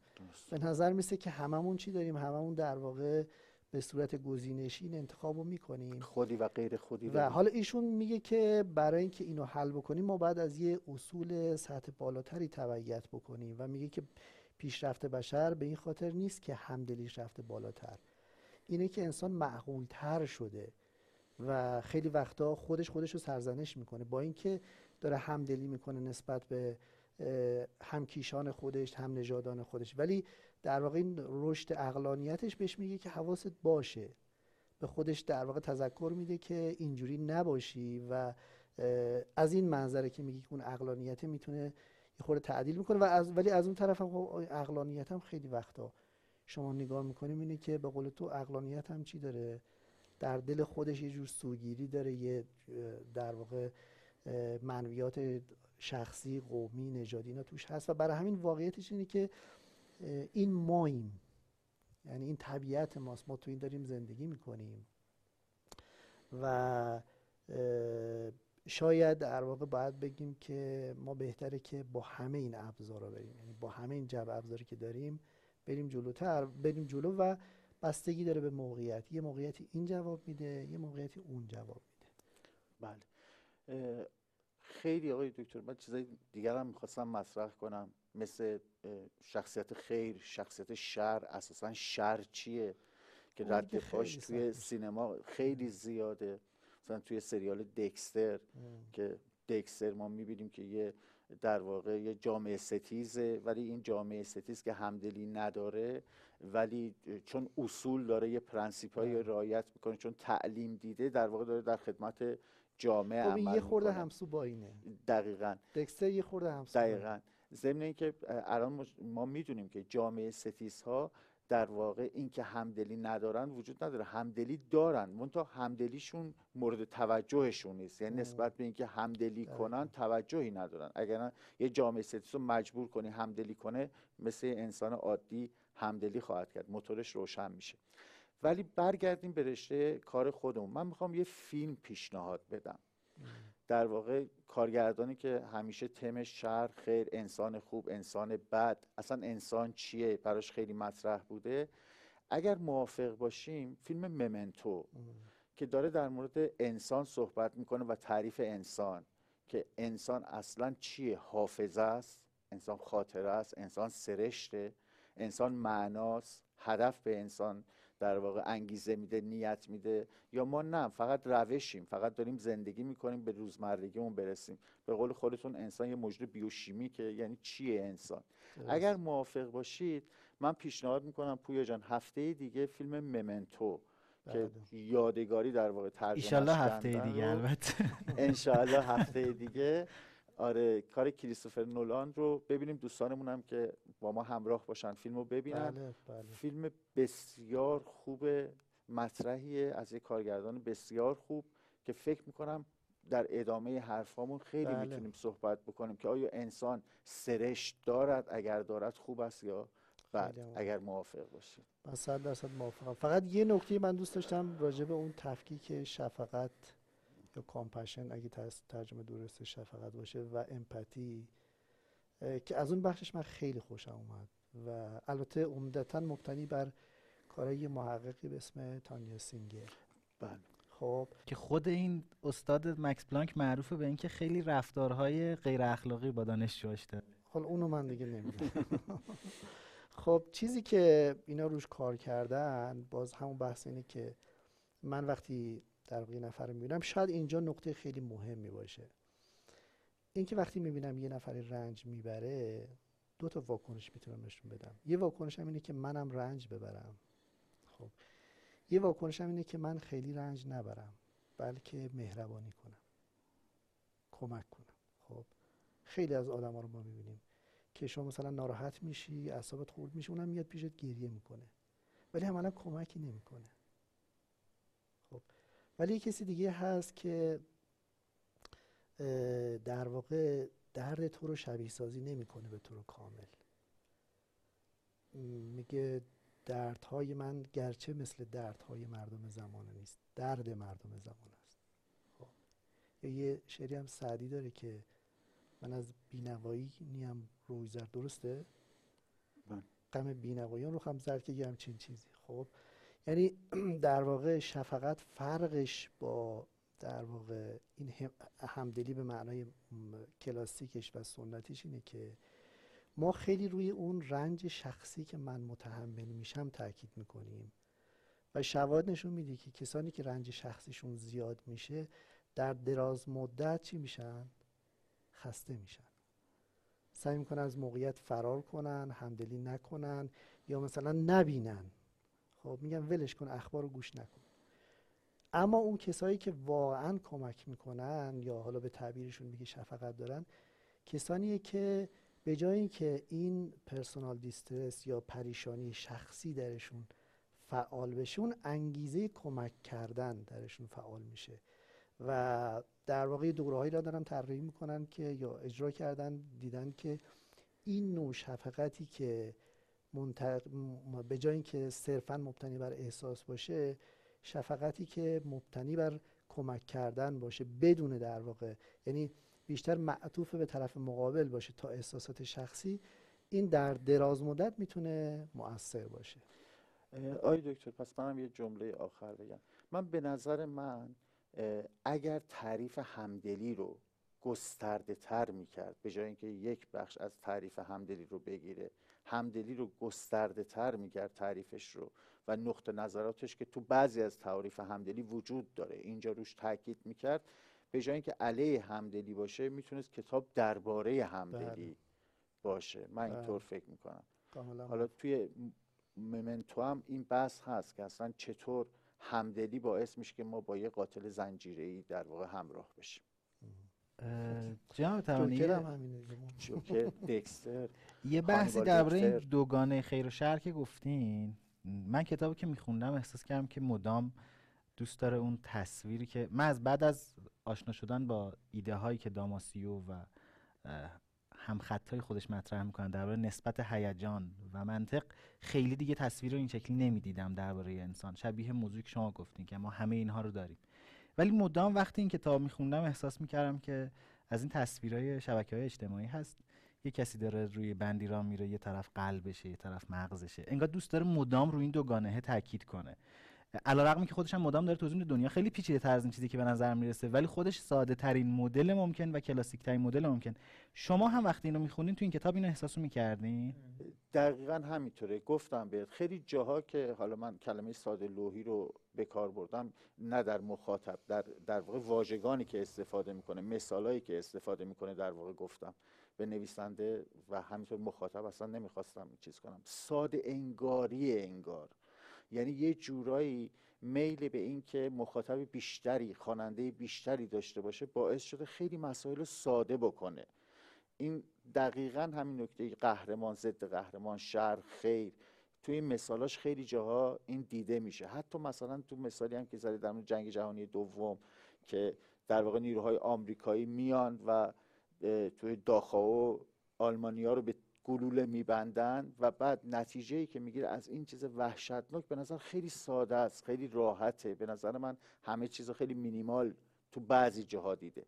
به نظر میسه که هممون چی داریم؟ هممون در واقع به صورت گزینشی این انتخاب رو می‌کنیم. خودی و غیر خودی و حالا ایشون میگه که برای اینکه اینو حل بکنیم ما باید از یه اصول سطح بالاتری تبعیت بکنیم و میگه که پیشرفت بشر به این خاطر نیست که همدلیش رفته بالاتر. اینه که انسان معقولتر شده و خیلی وقتا خودش خودش رو سرزنش می‌کنه. با اینکه داره همدلی می‌کنه نسبت به همکیشان خودش هم نژادان خودش. ولی در واقع این رشد اقلانیتش بهش میگه که حواست باشه. به خودش در واقع تذکر میده که اینجوری نباشی و از این منظره که میگه که اون اقلانیت می‌تونه یه خورده تعدیل می‌کنه و از ولی از اون طرف هم خب اقلانیت هم خیلی وقتا شما نگاه می‌کنیم اینه که به قول تو اقلانیت هم چی داره؟ در دل خودش یه جور سوگیری داره یه در واقع منویات شخصی قومی نژادی اینا توش هست و برای همین واقعیتش اینه که این ماییم یعنی این طبیعت ماست. ما تو این داریم زندگی می‌کنیم. و شاید در واقع باید بگیم که ما بهتره که با همه این ابزارا بریم. یعنی با همه این جبه ابزاری که داریم بریم جلوتر بریم جلو و بستگی داره به موقعیت. یه موقعیتی این جواب میده یه موقعیتی اون جواب میده. بله. خیلی آقای دکتر من چیزای دیگر هم می‌خواستم مطرح کنم. مثل شخصیت خیر شخصیت شر اساسا شر چیه؟ که رد پاش توی سینما خیلی زیاده. مثلا توی سریال دکستر که دکستر ما می‌بینیم که یه در واقع یه جامعه ستیزه ولی این جامعه ستیز که همدلی نداره ولی چون اصول داره یه principle های بله. رعایت می‌کنه چون تعلیم دیده در واقع داره در خدمت جامعه خب عمل یه خورده همسو با اینه. دقیقا. دکستر یه خورده همسو دقیقا. ضمن اینکه الان ما می‌دونیم که جامعه ستیزها در واقع اینکه همدلی ندارن وجود نداره. همدلی دارن. منتها همدلیشون مورد توجهشون نیست. یعنی نسبت به اینکه همدلی کنن توجهی ندارن. اگر یه جامعه ستیز رو مجبور کنی همدلی کنه مثل انسان عادی همدلی خواهد کرد. موتورش روشن میشه. ولی برگردیم به رشته کار خودمون. من می‌خوام یه فیلم پیشنهاد بدم. در واقع کارگردانی که همیشه تمش شر خیر انسان خوب انسان بد اصلا انسان چیه براش خیلی مطرح بوده. اگر موافق باشیم فیلم ممنتو که داره در مورد انسان صحبت می‌کنه و تعریف انسان که انسان اصلا چیه؟ حافظه است انسان خاطره است انسان سرشته انسان معناست هدف به انسان در واقع انگیزه میده نیت میده یا ما نه فقط روشیم فقط داریم زندگی می‌کنیم به روزمرگیمون برسیم. به قول خودتون انسان یه موجود بیوشیمیکه یعنی چیه انسان؟ اگر موافق باشید من پیشنهاد می‌کنم پویا جان هفته دیگه فیلم ممنتو که بله. یادگاری در واقع ترجمه هفته دیگه البته. انشالله هفته دیگه آره کار کریستوفر نولان رو ببینیم. دوستانمون هم که با ما همراه باشن فیلم رو ببینن. بله، بله. فیلم بسیار خوب مطرحیه از یک کارگردان بسیار خوب که فکر می‌کنم در ادامه حرفامون خیلی بله. می‌تونیم صحبت بکنیم که آیا انسان سرشت دارد اگر دارد خوب است یا بعد اگر موافق باشید. من صد درصد موافقم. فقط یه نکته من دوست داشتم راجع به اون تفکیک شفقت یا compassion اگه ترجمه درست شفقت باشه و empathy که از اون بخشش من خیلی خوشم اومد و البته عمدتا مبتنی بر کارای محققی به اسم تانیا سینگر. بله. خب. که خود این استاد مکس پلانک معروفه به اینکه خیلی رفتارهای غیر اخلاقی با دانشجوهاش داره. حالا اونو من دیگه نمی‌دونم. [LAUGHS] خب چیزی که اینا روش کار کردن باز همون بحث اینه که من وقتی در واقع نفر می‌بینم. شاید اینجا نقطه خیلی مهمی باشه. اینکه وقتی می‌بینم یه نفر رنج می‌بره دو تا واکنش می‌تونم نشون بدم. یه واکنش هم اینه که منم رنج ببرم. خب. یه واکنش هم اینه که من خیلی رنج نبرم بلکه مهربانی کنم. کمک کنم. خب. خیلی از آدم ها رو ما می‌بینیم که شما مثلا ناراحت میشی اعصابت خورد میشه اونم میاد پیشت گریه می‌کنه. ولی عملا کمکی نمی‌کنه. ولی کسی دیگه هست که در واقع درد تو رو شبیه سازی نمی‌کنه به طور کامل میگه دردهای من گرچه مثل دردهای مردم زمانه نیست درد مردم زمان است خب. یه شعری هم سعدی داره که من از بینوایی نیم روی زرد درسته؟ بله. غم بینواییان رو هم زرد که همچین چیزی خب یعنی [CLEARS THROAT] در واقع شفقت فرقش با در واقع این همدلی به معنای کلاسیکش و سنتیش اینه که ما خیلی روی اون رنج شخصی که من متحمل میشم تاکید می‌کنیم. و شواهد نشون میده که کسانی که رنج شخصیشون زیاد میشه در دراز مدت چی میشن؟ خسته میشن. سعی می‌کنن از موقعیت فرار کنن همدلی نکنن یا مثلا نبینن. خب میگن ولش کن اخبار رو گوش نکن. اما اون کسایی که واقعا کمک می‌کنن یا حالا به تعبیرشون میگه شفقت دارن کسانیه که به جای اینکه این پرسونال دیسترس یا پریشانی شخصی درشون فعال بشه اون انگیزه کمک کردن درشون فعال میشه. و در واقع دوره هایی را دارن طراحی می‌کنن که یا اجرا کردن دیدن که این نوع شفقتی که منتق... به جای اینکه صرفا مبتنی بر احساس باشه شفقتی که مبتنی بر کمک کردن باشه بدون در واقع یعنی بیشتر معطوف به طرف مقابل باشه تا احساسات شخصی این در دراز مدت می‌تونه مؤثر باشه. آی دکتر پس منم یه جمله آخر بگم. من به نظر من اگر تعریف همدلی رو گسترده تر می‌کرد به جای اینکه یک بخش از تعریف همدلی رو بگیره همدلی رو گسترده تر می‌کرد تعریفش رو و نقطه نظراتش که تو بعضی از تعریف همدلی وجود داره. اینجا روش تاکید می‌کرد. به جای اینکه علیه همدلی باشه می‌تونست کتاب درباره همدلی بله. باشه. من بله. اینطور فکر می‌کنم. حالا توی ممنتو هم این بحث هست که اصلا چطور همدلی باعث میشه که ما با یه قاتل زنجیره‌ای در واقع همراه بشیم. جناب توانی جوکر دکستر یه بحثی درباره این دوگانه خیر و شر که گفتین من کتابی که میخوندم احساس کردم که مدام دوست داره اون تصویری که من از بعد از آشنا شدن با ایده هایی که داماسیو و هم خطای خودش مطرح می‌کنن درباره نسبت هیجان و منطق خیلی دیگه تصویر رو این شکلی نمی‌دیدم درباره انسان. شبیه موضوعی که شما گفتین که ما همه اینها رو داریم. ولی مدام وقتی این کتاب میخوندم احساس می‌کردم که از این تصویرهای شبکه های اجتماعی هست. یه کسی داره روی بندی را میره یه طرف قلبشه یه طرف مغزشه. انگار دوست داره مدام روی این دوگانه تاکید کنه. رقمی که خودش هم مدام داره توضیح دنیا خیلی پیچیده تر از این چیزی که به نظر می‌رسه ولی خودش ساده ترین مدل ممکن و کلاسیک ترین مدل ممکن. شما هم وقتی اینو می‌خونین تو این کتاب اینو احساسو می‌کردین؟ دقیقا همینطوره. گفتم بهت خیلی جاها که حالا من کلمه ساده لوحی رو به کار بردم نه در مخاطب در در واقع واژگانی که استفاده می‌کنه مثالایی که استفاده می‌کنه در واقع گفتم به نویسنده و همینطور مخاطب اصلا نمی‌خواستم چیز کنم. ساده انگاری انگار. یعنی یه جورایی میل به این که مخاطب بیشتری خواننده بیشتری داشته باشه باعث شده خیلی مسائل رو ساده بکنه. این دقیقا همین نکته قهرمان ضد قهرمان شر خیر. توی این مثالاش خیلی جاها این دیده میشه. حتی مثلا تو مثالی هم که زده در جنگ جهانی دوم که در واقع نیروهای آمریکایی میان و توی داخاو آلمانیا رو به گلوله میبندن و بعد نتیجه ای که می‌گیره از این چیز وحشتناک به نظر خیلی ساده است خیلی راحته. به نظر من همه چیز خیلی مینیمال تو بعضی جاها دیده.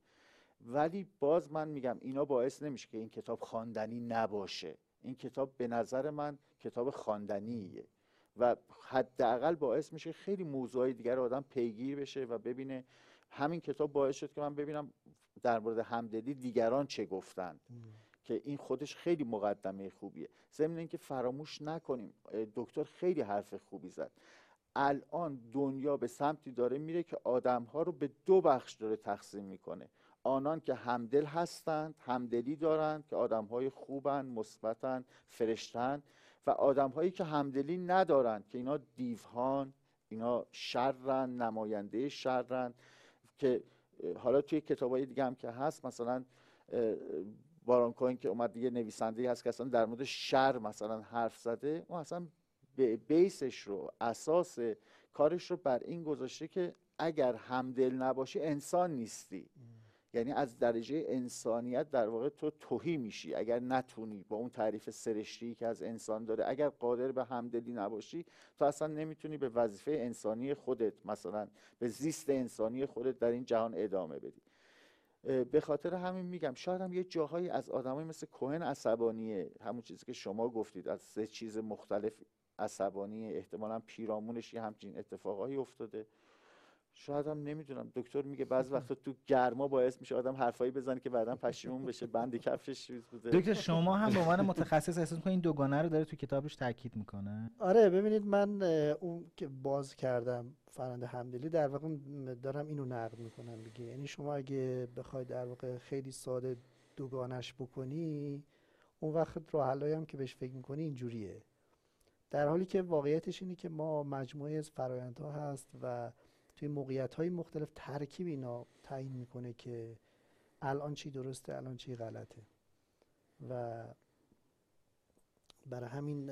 ولی باز من میگم اینا باعث نمیشه که این کتاب خواندنی نباشه. این کتاب به نظر من کتاب خواندنیه و حداقل باعث میشه خیلی موضوعای دیگر آدم پیگیر بشه و ببینه همین کتاب باعث شد که من ببینم در مورد همدلی دیگران چه گفتند که این خودش خیلی مقدمه خوبیه. ضمن اینکه فراموش نکنیم دکتر خیلی حرف خوبی زد. الان دنیا به سمتی داره میره که آدم ها رو به دو بخش داره تقسیم می‌کنه. آنان که همدل هستند همدلی دارند که آدم های خوبن مثبتن فرشتن و آدم هایی که همدلی ندارند که اینا دیوهان اینا شرن نماینده شرن که حالا توی کتاب های دیگه هم که هست مثلا باران کوین که اومد دیگه نویسنده هست که اصلا در مورد شر مثلا حرف زده اون اصلا بیسش رو اساس کارش رو بر این گذاشته که اگر همدل نباشی انسان نیستی. یعنی از درجه انسانیت در واقع تو توهی میشی. اگر نتونی با اون تعریف سرشتی که از انسان داره اگر قادر به همدلی نباشی تو اصلا نمی‌تونی به وظیفه انسانی خودت مثلا به زیست انسانی خودت در این جهان ادامه بدی. به خاطر همین میگم شاید هم یه جاهایی از آدمای مثل کوهن عصبانیه. همون چیزی که شما گفتید از سه چیز مختلف عصبانی احتمالا پیرامونش یه همچین اتفاقایی افتاده. شاید هم نمی‌دونم. دکتر میگه بعض وقتا تو گرما باعث میشه آدم حرفایی بزنه که بعدا پشیمون بشه بند کفشش بوده. دکتر شما هم به عنوان متخصص احساس می‌کنید این دوگانه رو داره تو کتابش تاکید می‌کنه؟ آره ببینید من اون که باز کردم فرند همدلی در واقع دارم اینو نقد می‌کنم میگه یعنی شما اگه بخوای در واقع خیلی ساده دوگانش بکنی اون وقت راه هم که بهش فکر می‌کنی اینجوریه. در حالی که واقعیتش اینه که ما مجموعه از فرایندها هست و توی موقعیت های مختلف ترکیب اینا تعیین می‌کنه که الان چی درسته الان چی غلطه. و برای همین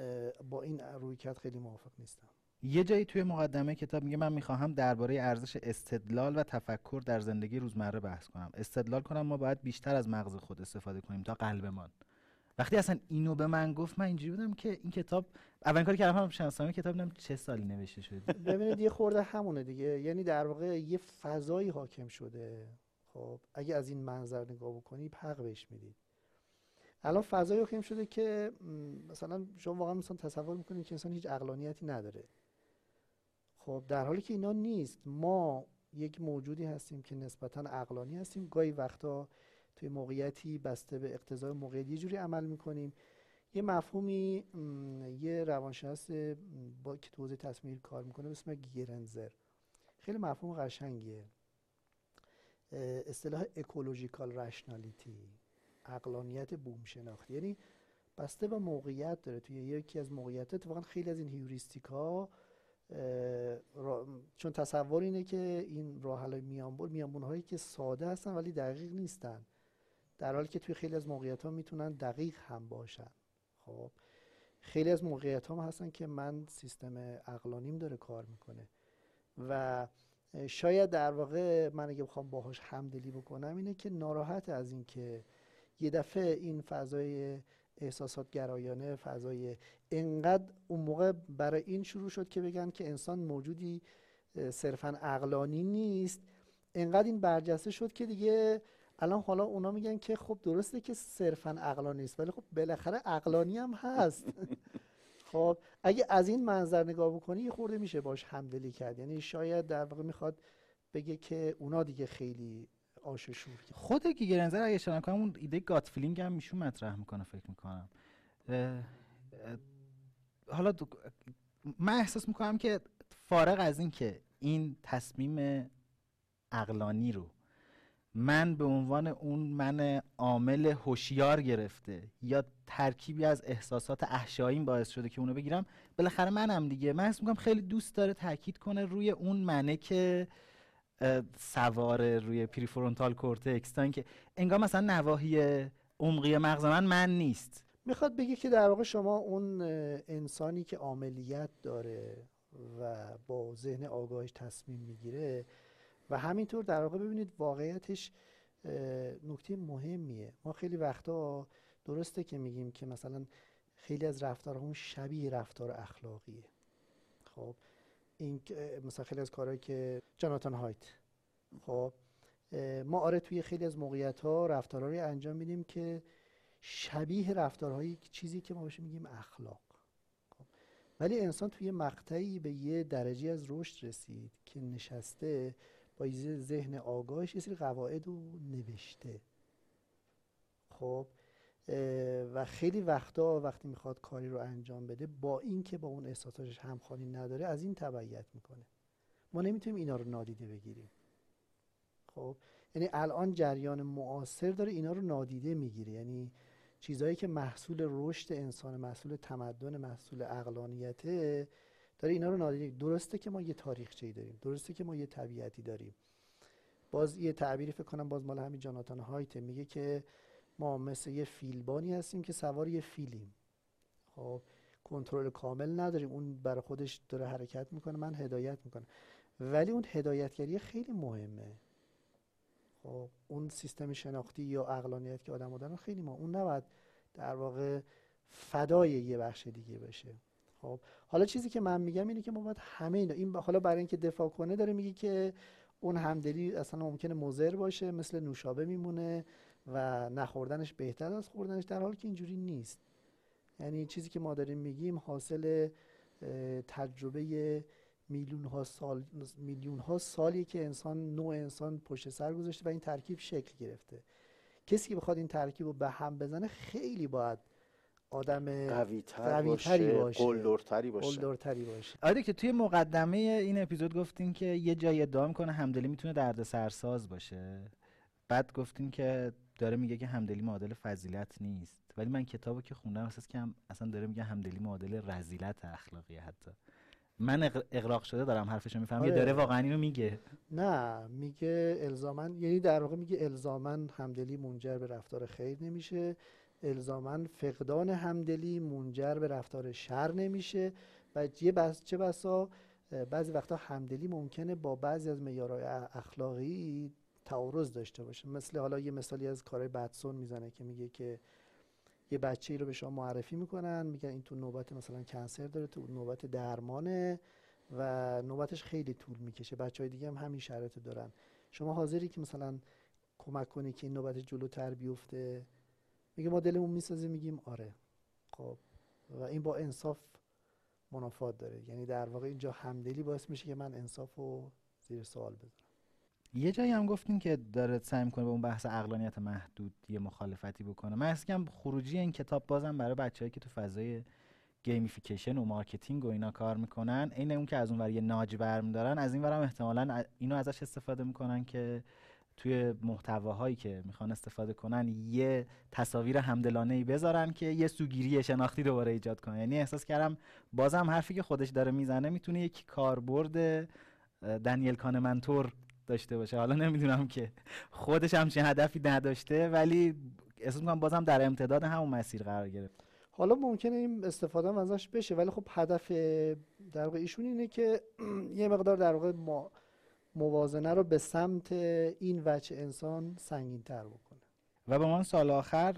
با این رویکرد خیلی موافق نیستم. یه جایی توی مقدمه کتاب میگه من می‌خواهم درباره ارزش استدلال و تفکر در زندگی روزمره بحث کنم. استدلال کنم ما باید بیشتر از مغز خود استفاده کنیم تا قلبمان. وقتی اصلا اینو به من گفت من اینجوری بودم که این کتاب اولین کاری که کردم شناسنامه کتاب دیدم چه سالی نوشته شده؟ ببینید یه خورده همونه دیگه. یعنی در واقع یه فضایی حاکم شده. خب اگه از این منظر نگاه بکنی حق بهش می‌دید. الان فضایی حاکم شده که مثلا شما واقعا مثلا تصور می‌کنید که انسان هیچ اقلانیتی نداره. خب در حالی که اینا نیست. ما یک موجودی هستیم که نسبتا اقلانی هستیم. گاهی وقتا توی موقعیتی بسته به اقتضای موقعیت. یه جوری عمل می‌کنیم. یه مفهومی یه روانشناس با که تو حوزه تصمیم کار می‌کنه به اسم گیرنزر خیلی مفهوم قشنگیه. اصطلاح اکولوژیکال رشنالیتی اقلانیت بوم شناختی یعنی بسته به موقعیت داره. توی یکی از موقعیت اتفاقا خیلی از این هیوریستیک ها چون تصور اینه که این راه های میانبر میانبون هایی که ساده هستن ولی دقیق نیستن. در حالی که توی خیلی از موقعیت ها می‌تونن دقیق هم باشن. خب خیلی از موقعیت ها هستن که من سیستم اقلانیم داره کار می‌کنه و شاید در واقع من اگه بخوام باهاش همدلی بکنم اینه که ناراحت از این که یه دفعه این فضای احساسات گرایانه فضای انقدر اون موقع برای این شروع شد که بگن که انسان موجودی صرفا اقلانی نیست انقدر این برجسته شد که دیگه الان حالا اونا میگن که خب درسته که صرفا عقلانی نیست ولی خب بالاخره عقلانی هم هست. [LAUGHS] خب اگه از این منظر نگاه بکنی یه خورده میشه باش همدلی کرد. یعنی شاید در واقع می‌خواد بگه که اونا دیگه خیلی آش شور خود گیگرنزر اگه اشاره کنم اون ایده gut feeling هم ایشون مطرح می‌کنه فکر می‌کنم. حالا من احساس می‌کنم که فارغ از این که این تصمیم عقلانی رو من به عنوان اون من عامل هوشیار گرفته یا ترکیبی از احساسات احشاییم باعث شده که اونو بگیرم بالاخره منم دیگه. من حس می‌کنم خیلی دوست داره تاکید کنه روی اون منه که سوار روی prefrontal cortex تا اینکه انگار مثلا نواحی عمقی مغز من من نیست. می‌خواد بگه که در واقع شما اون انسانی که عاملیت داره و با ذهن آگاهش تصمیم می‌گیره و همینطور در واقع ببینید واقعیتش نکته مهمیه. ما خیلی وقتا درسته که میگیم که مثلا خیلی از رفتارهامون شبیه رفتار اخلاقیه. خب این مثلا خیلی از کارهایی که جاناتان هایت. خب ما آره توی خیلی از موقعیت ها رفتارهایی انجام میدیم که شبیه رفتارهایی چیزی که ما بهش میگیم اخلاق. خب. ولی انسان توی مقطعی به یه درجه از رشد رسید که نشسته با ذهن آگاهش یه سری قواعد رو نوشته. خب و خیلی وقتا وقتی می‌خواد کاری رو انجام بده با اینکه با اون احساساتش همخوانی نداره از این تبعیت می‌کنه. ما نمی‌تونیم اینا رو نادیده بگیریم. خب یعنی الان جریان معاصر داره اینا رو نادیده می‌گیره. یعنی چیزهایی که محصول رشد انسان محصول تمدن محصول اقلانیته داره اینا رو نادیده درسته که ما یه تاریخچه‌ای داریم. درسته که ما یه طبیعتی داریم. باز یه تعبیری فکر کنم باز مال همین جاناتان هایت میگه که ما مثل یه فیلبانی هستیم که سوار یه فیلیم. خب کنترل کامل نداریم. اون برای خودش داره حرکت می‌کنه من هدایت می‌کنم. ولی اون هدایتگری خیلی مهمه. خب اون سیستم شناختی یا اقلانیت که آدم دارن خیلی ما اون نباید در واقع فدای یه بخش دیگه بشه خب حالا چیزی که من میگم اینه که ما باید همه اینا این حالا برای اینکه دفاع کنه داره میگه که اون همدلی اصلا ممکنه مضر باشه مثل نوشابه میمونه و نخوردنش بهتر از خوردنش در حالی که اینجوری نیست. یعنی چیزی که ما داریم میگیم حاصل تجربه میلیون ها سال میلیون ها سالی که انسان نوع انسان پشت سر گذاشته و این ترکیب شکل گرفته. کسی که بخواد این ترکیب رو به هم بزنه خیلی باید آدم قوی باشه, باشه. قلدرتری باشه. باشه. آره که توی مقدمه این اپیزود گفتین که یه جایی ادعا کنه همدلی می‌تونه درد سرساز باشه. بعد گفتین که داره میگه که همدلی معادل فضیلت نیست. ولی من کتابو که خوندم احساس که هم اصلا داره میگه همدلی معادل رزیلت اخلاقی حتی. من اقراق شده دارم حرفشو می‌فهمم آره. داره واقعا اینو میگه. نه میگه الزامن یعنی در واقع میگه الزامن همدلی منجر به رفتار خیر نمیشه. الزامن فقدان همدلی منجر به رفتار شر نمیشه و یه بس چه بسا بعضی وقتا همدلی ممکنه با بعضی از معیارهای اخلاقی تعارض داشته باشه. مثل حالا یه مثالی از کارهای بدسون می‌زنه که میگه که یه بچه ای رو به شما معرفی می‌کنن میگن این تو نوبت مثلا کنسر داره تو نوبت درمانه و نوبتش خیلی طول می‌کشه. بچه های دیگه هم همین شرایط دارن. شما حاضری که مثلا کمک کنی که این نوبت جلوتر بیفته؟ میگه ما دلمون می‌سوزه میگیم آره. خب. و این با انصاف منافات داره. یعنی در واقع اینجا همدلی باعث میشه که من انصاف رو زیر سوال بذارم. یه جایی هم گفتین که داره سعی می‌کنه به اون بحث عقلانیت محدود یه مخالفتی بکنه. من اسکم خروجی این کتاب بازم برای بچه‌هایی که تو فضای gamification و marketing و اینا کار می‌کنن این اون که از اون ور یه ناج دارن از این ورم احتمالا اینو ازش استفاده می‌کنن که توی محتواهایی که می‌خوان استفاده کنن یه تصاویر همدلانه ای بذارن که یه سوگیری شناختی دوباره ایجاد کنن. یعنی احساس کردم بازم حرفی که خودش داره می‌زنه می‌تونه یک کاربرد دنیل کانمنتور داشته باشه. حالا نمی‌دونم که خودش همچین هدفی نداشته ولی احساس می‌کنم بازم در امتداد همون مسیر قرار گرفت. حالا ممکنه این استفاده ازش بشه ولی خب هدف در واقع ایشون اینه که [CLEARS THROAT] یه مقدار در واقع ما موازنه رو به سمت این وجه انسان سنگین تر بکنه. و به من سال آخر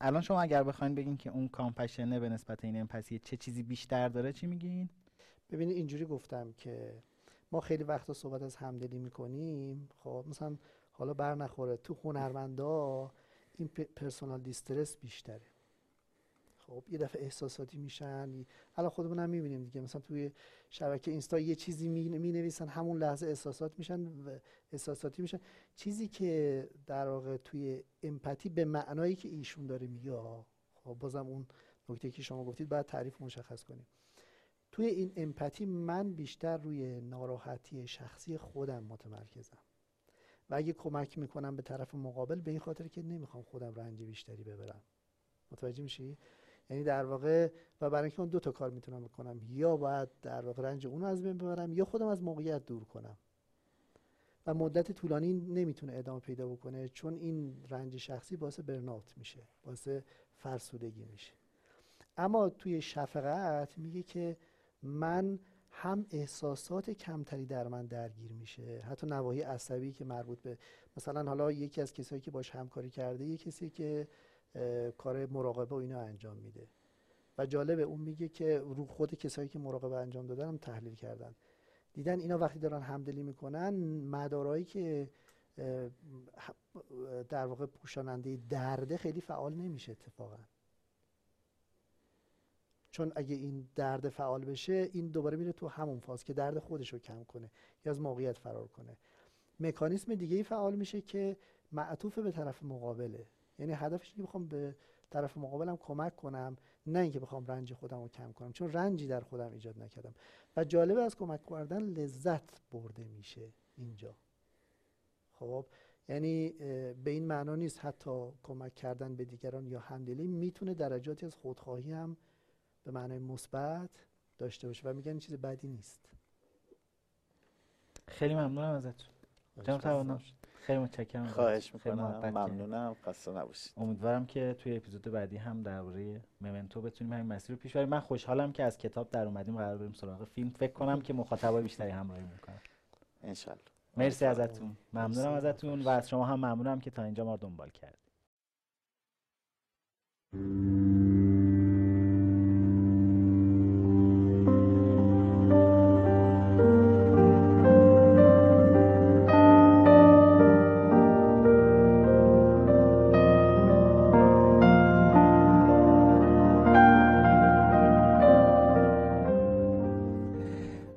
الان شما اگر بخواین بگین که اون کامپشنه به نسبت این امپسی چه چیزی بیشتر داره چی میگین؟ ببینید اینجوری گفتم که ما خیلی وقتا صحبت از همدلی می‌کنیم. خب مثلا حالا بر نخوره تو هنرمندا این پرسونال دیسترس بیشتره. خب یه دفعه احساساتی میشن. الان خودمون هم می‌بینیم دیگه. مثلا توی شبکه اینستا یه چیزی می نویسن همون لحظه احساسات میشن و احساساتی میشن. چیزی که در واقع توی امپاتی به معنایی که ایشون داره میگه خب بازم اون نکته که شما گفتید باید تعریف مشخص کنیم. توی این امپاتی من بیشتر روی ناراحتی شخصی خودم متمرکزم. و اگه کمک می‌کنم به طرف مقابل به این خاطر که نمی‌خوام خودم رنج بیشتری ببرم. متوجه میشی؟ یعنی در واقع و برای اینکه اون دو تا کار می‌تونم بکنم یا باید در واقع رنج اون از بین ببرم یا خودم از موقعیت دور کنم. و مدت طولانی نمی‌تونه ادامه پیدا بکنه چون این رنج شخصی باعث برنات میشه باعث فرسودگی میشه. اما توی شفقت میگه که من هم احساسات کمتری در من درگیر میشه. حتی نواحی عصبی که مربوط به مثلا حالا یکی از کسایی که باش همکاری کرده یه کسی که کار مراقبه و اینا انجام میده. و جالبه اون میگه که رو خود کسایی که مراقبه انجام دادن هم تحلیل کردن. دیدن اینا وقتی دارن همدلی می‌کنن مدارایی که در واقع پوشاننده درده خیلی فعال نمیشه اتفاقا. چون اگه این درد فعال بشه این دوباره میره تو همون فاز که درد خودش رو کم کنه یا از موقعیت فرار کنه. مکانیسم دیگه ای فعال میشه که معطوف به طرف مقابله. یعنی هدفش اینه بخوام به طرف مقابلم کمک کنم نه اینکه بخوام رنج خودم رو کم کنم چون رنجی در خودم ایجاد نکردم. و جالب از کمک کردن لذت برده میشه اینجا. خب یعنی به این معنا نیست حتی کمک کردن به دیگران یا همدلی. می‌تونه درجاتی از خودخواهی هم به معنای مثبت داشته باشه و میگن چیز بدی نیست. خیلی ممنونم ازت جناب توانا خیلی متشکرم. خواهش می‌کنم. ممنونم. خسته نباشید. امیدوارم که توی اپیزود بعدی هم درباره ممنتو بتونیم همین مسیر رو پیش بریم. من خوشحالم که از کتاب در اومدیم قرار بریم سراغ فیلم. فکر کنم که مخاطبای بیشتری همراهی می‌کنن. انشالله. مرسی. ازتون. ممنونم. ازتون و از شما هم ممنونم که تا اینجا ما رو دنبال کردید.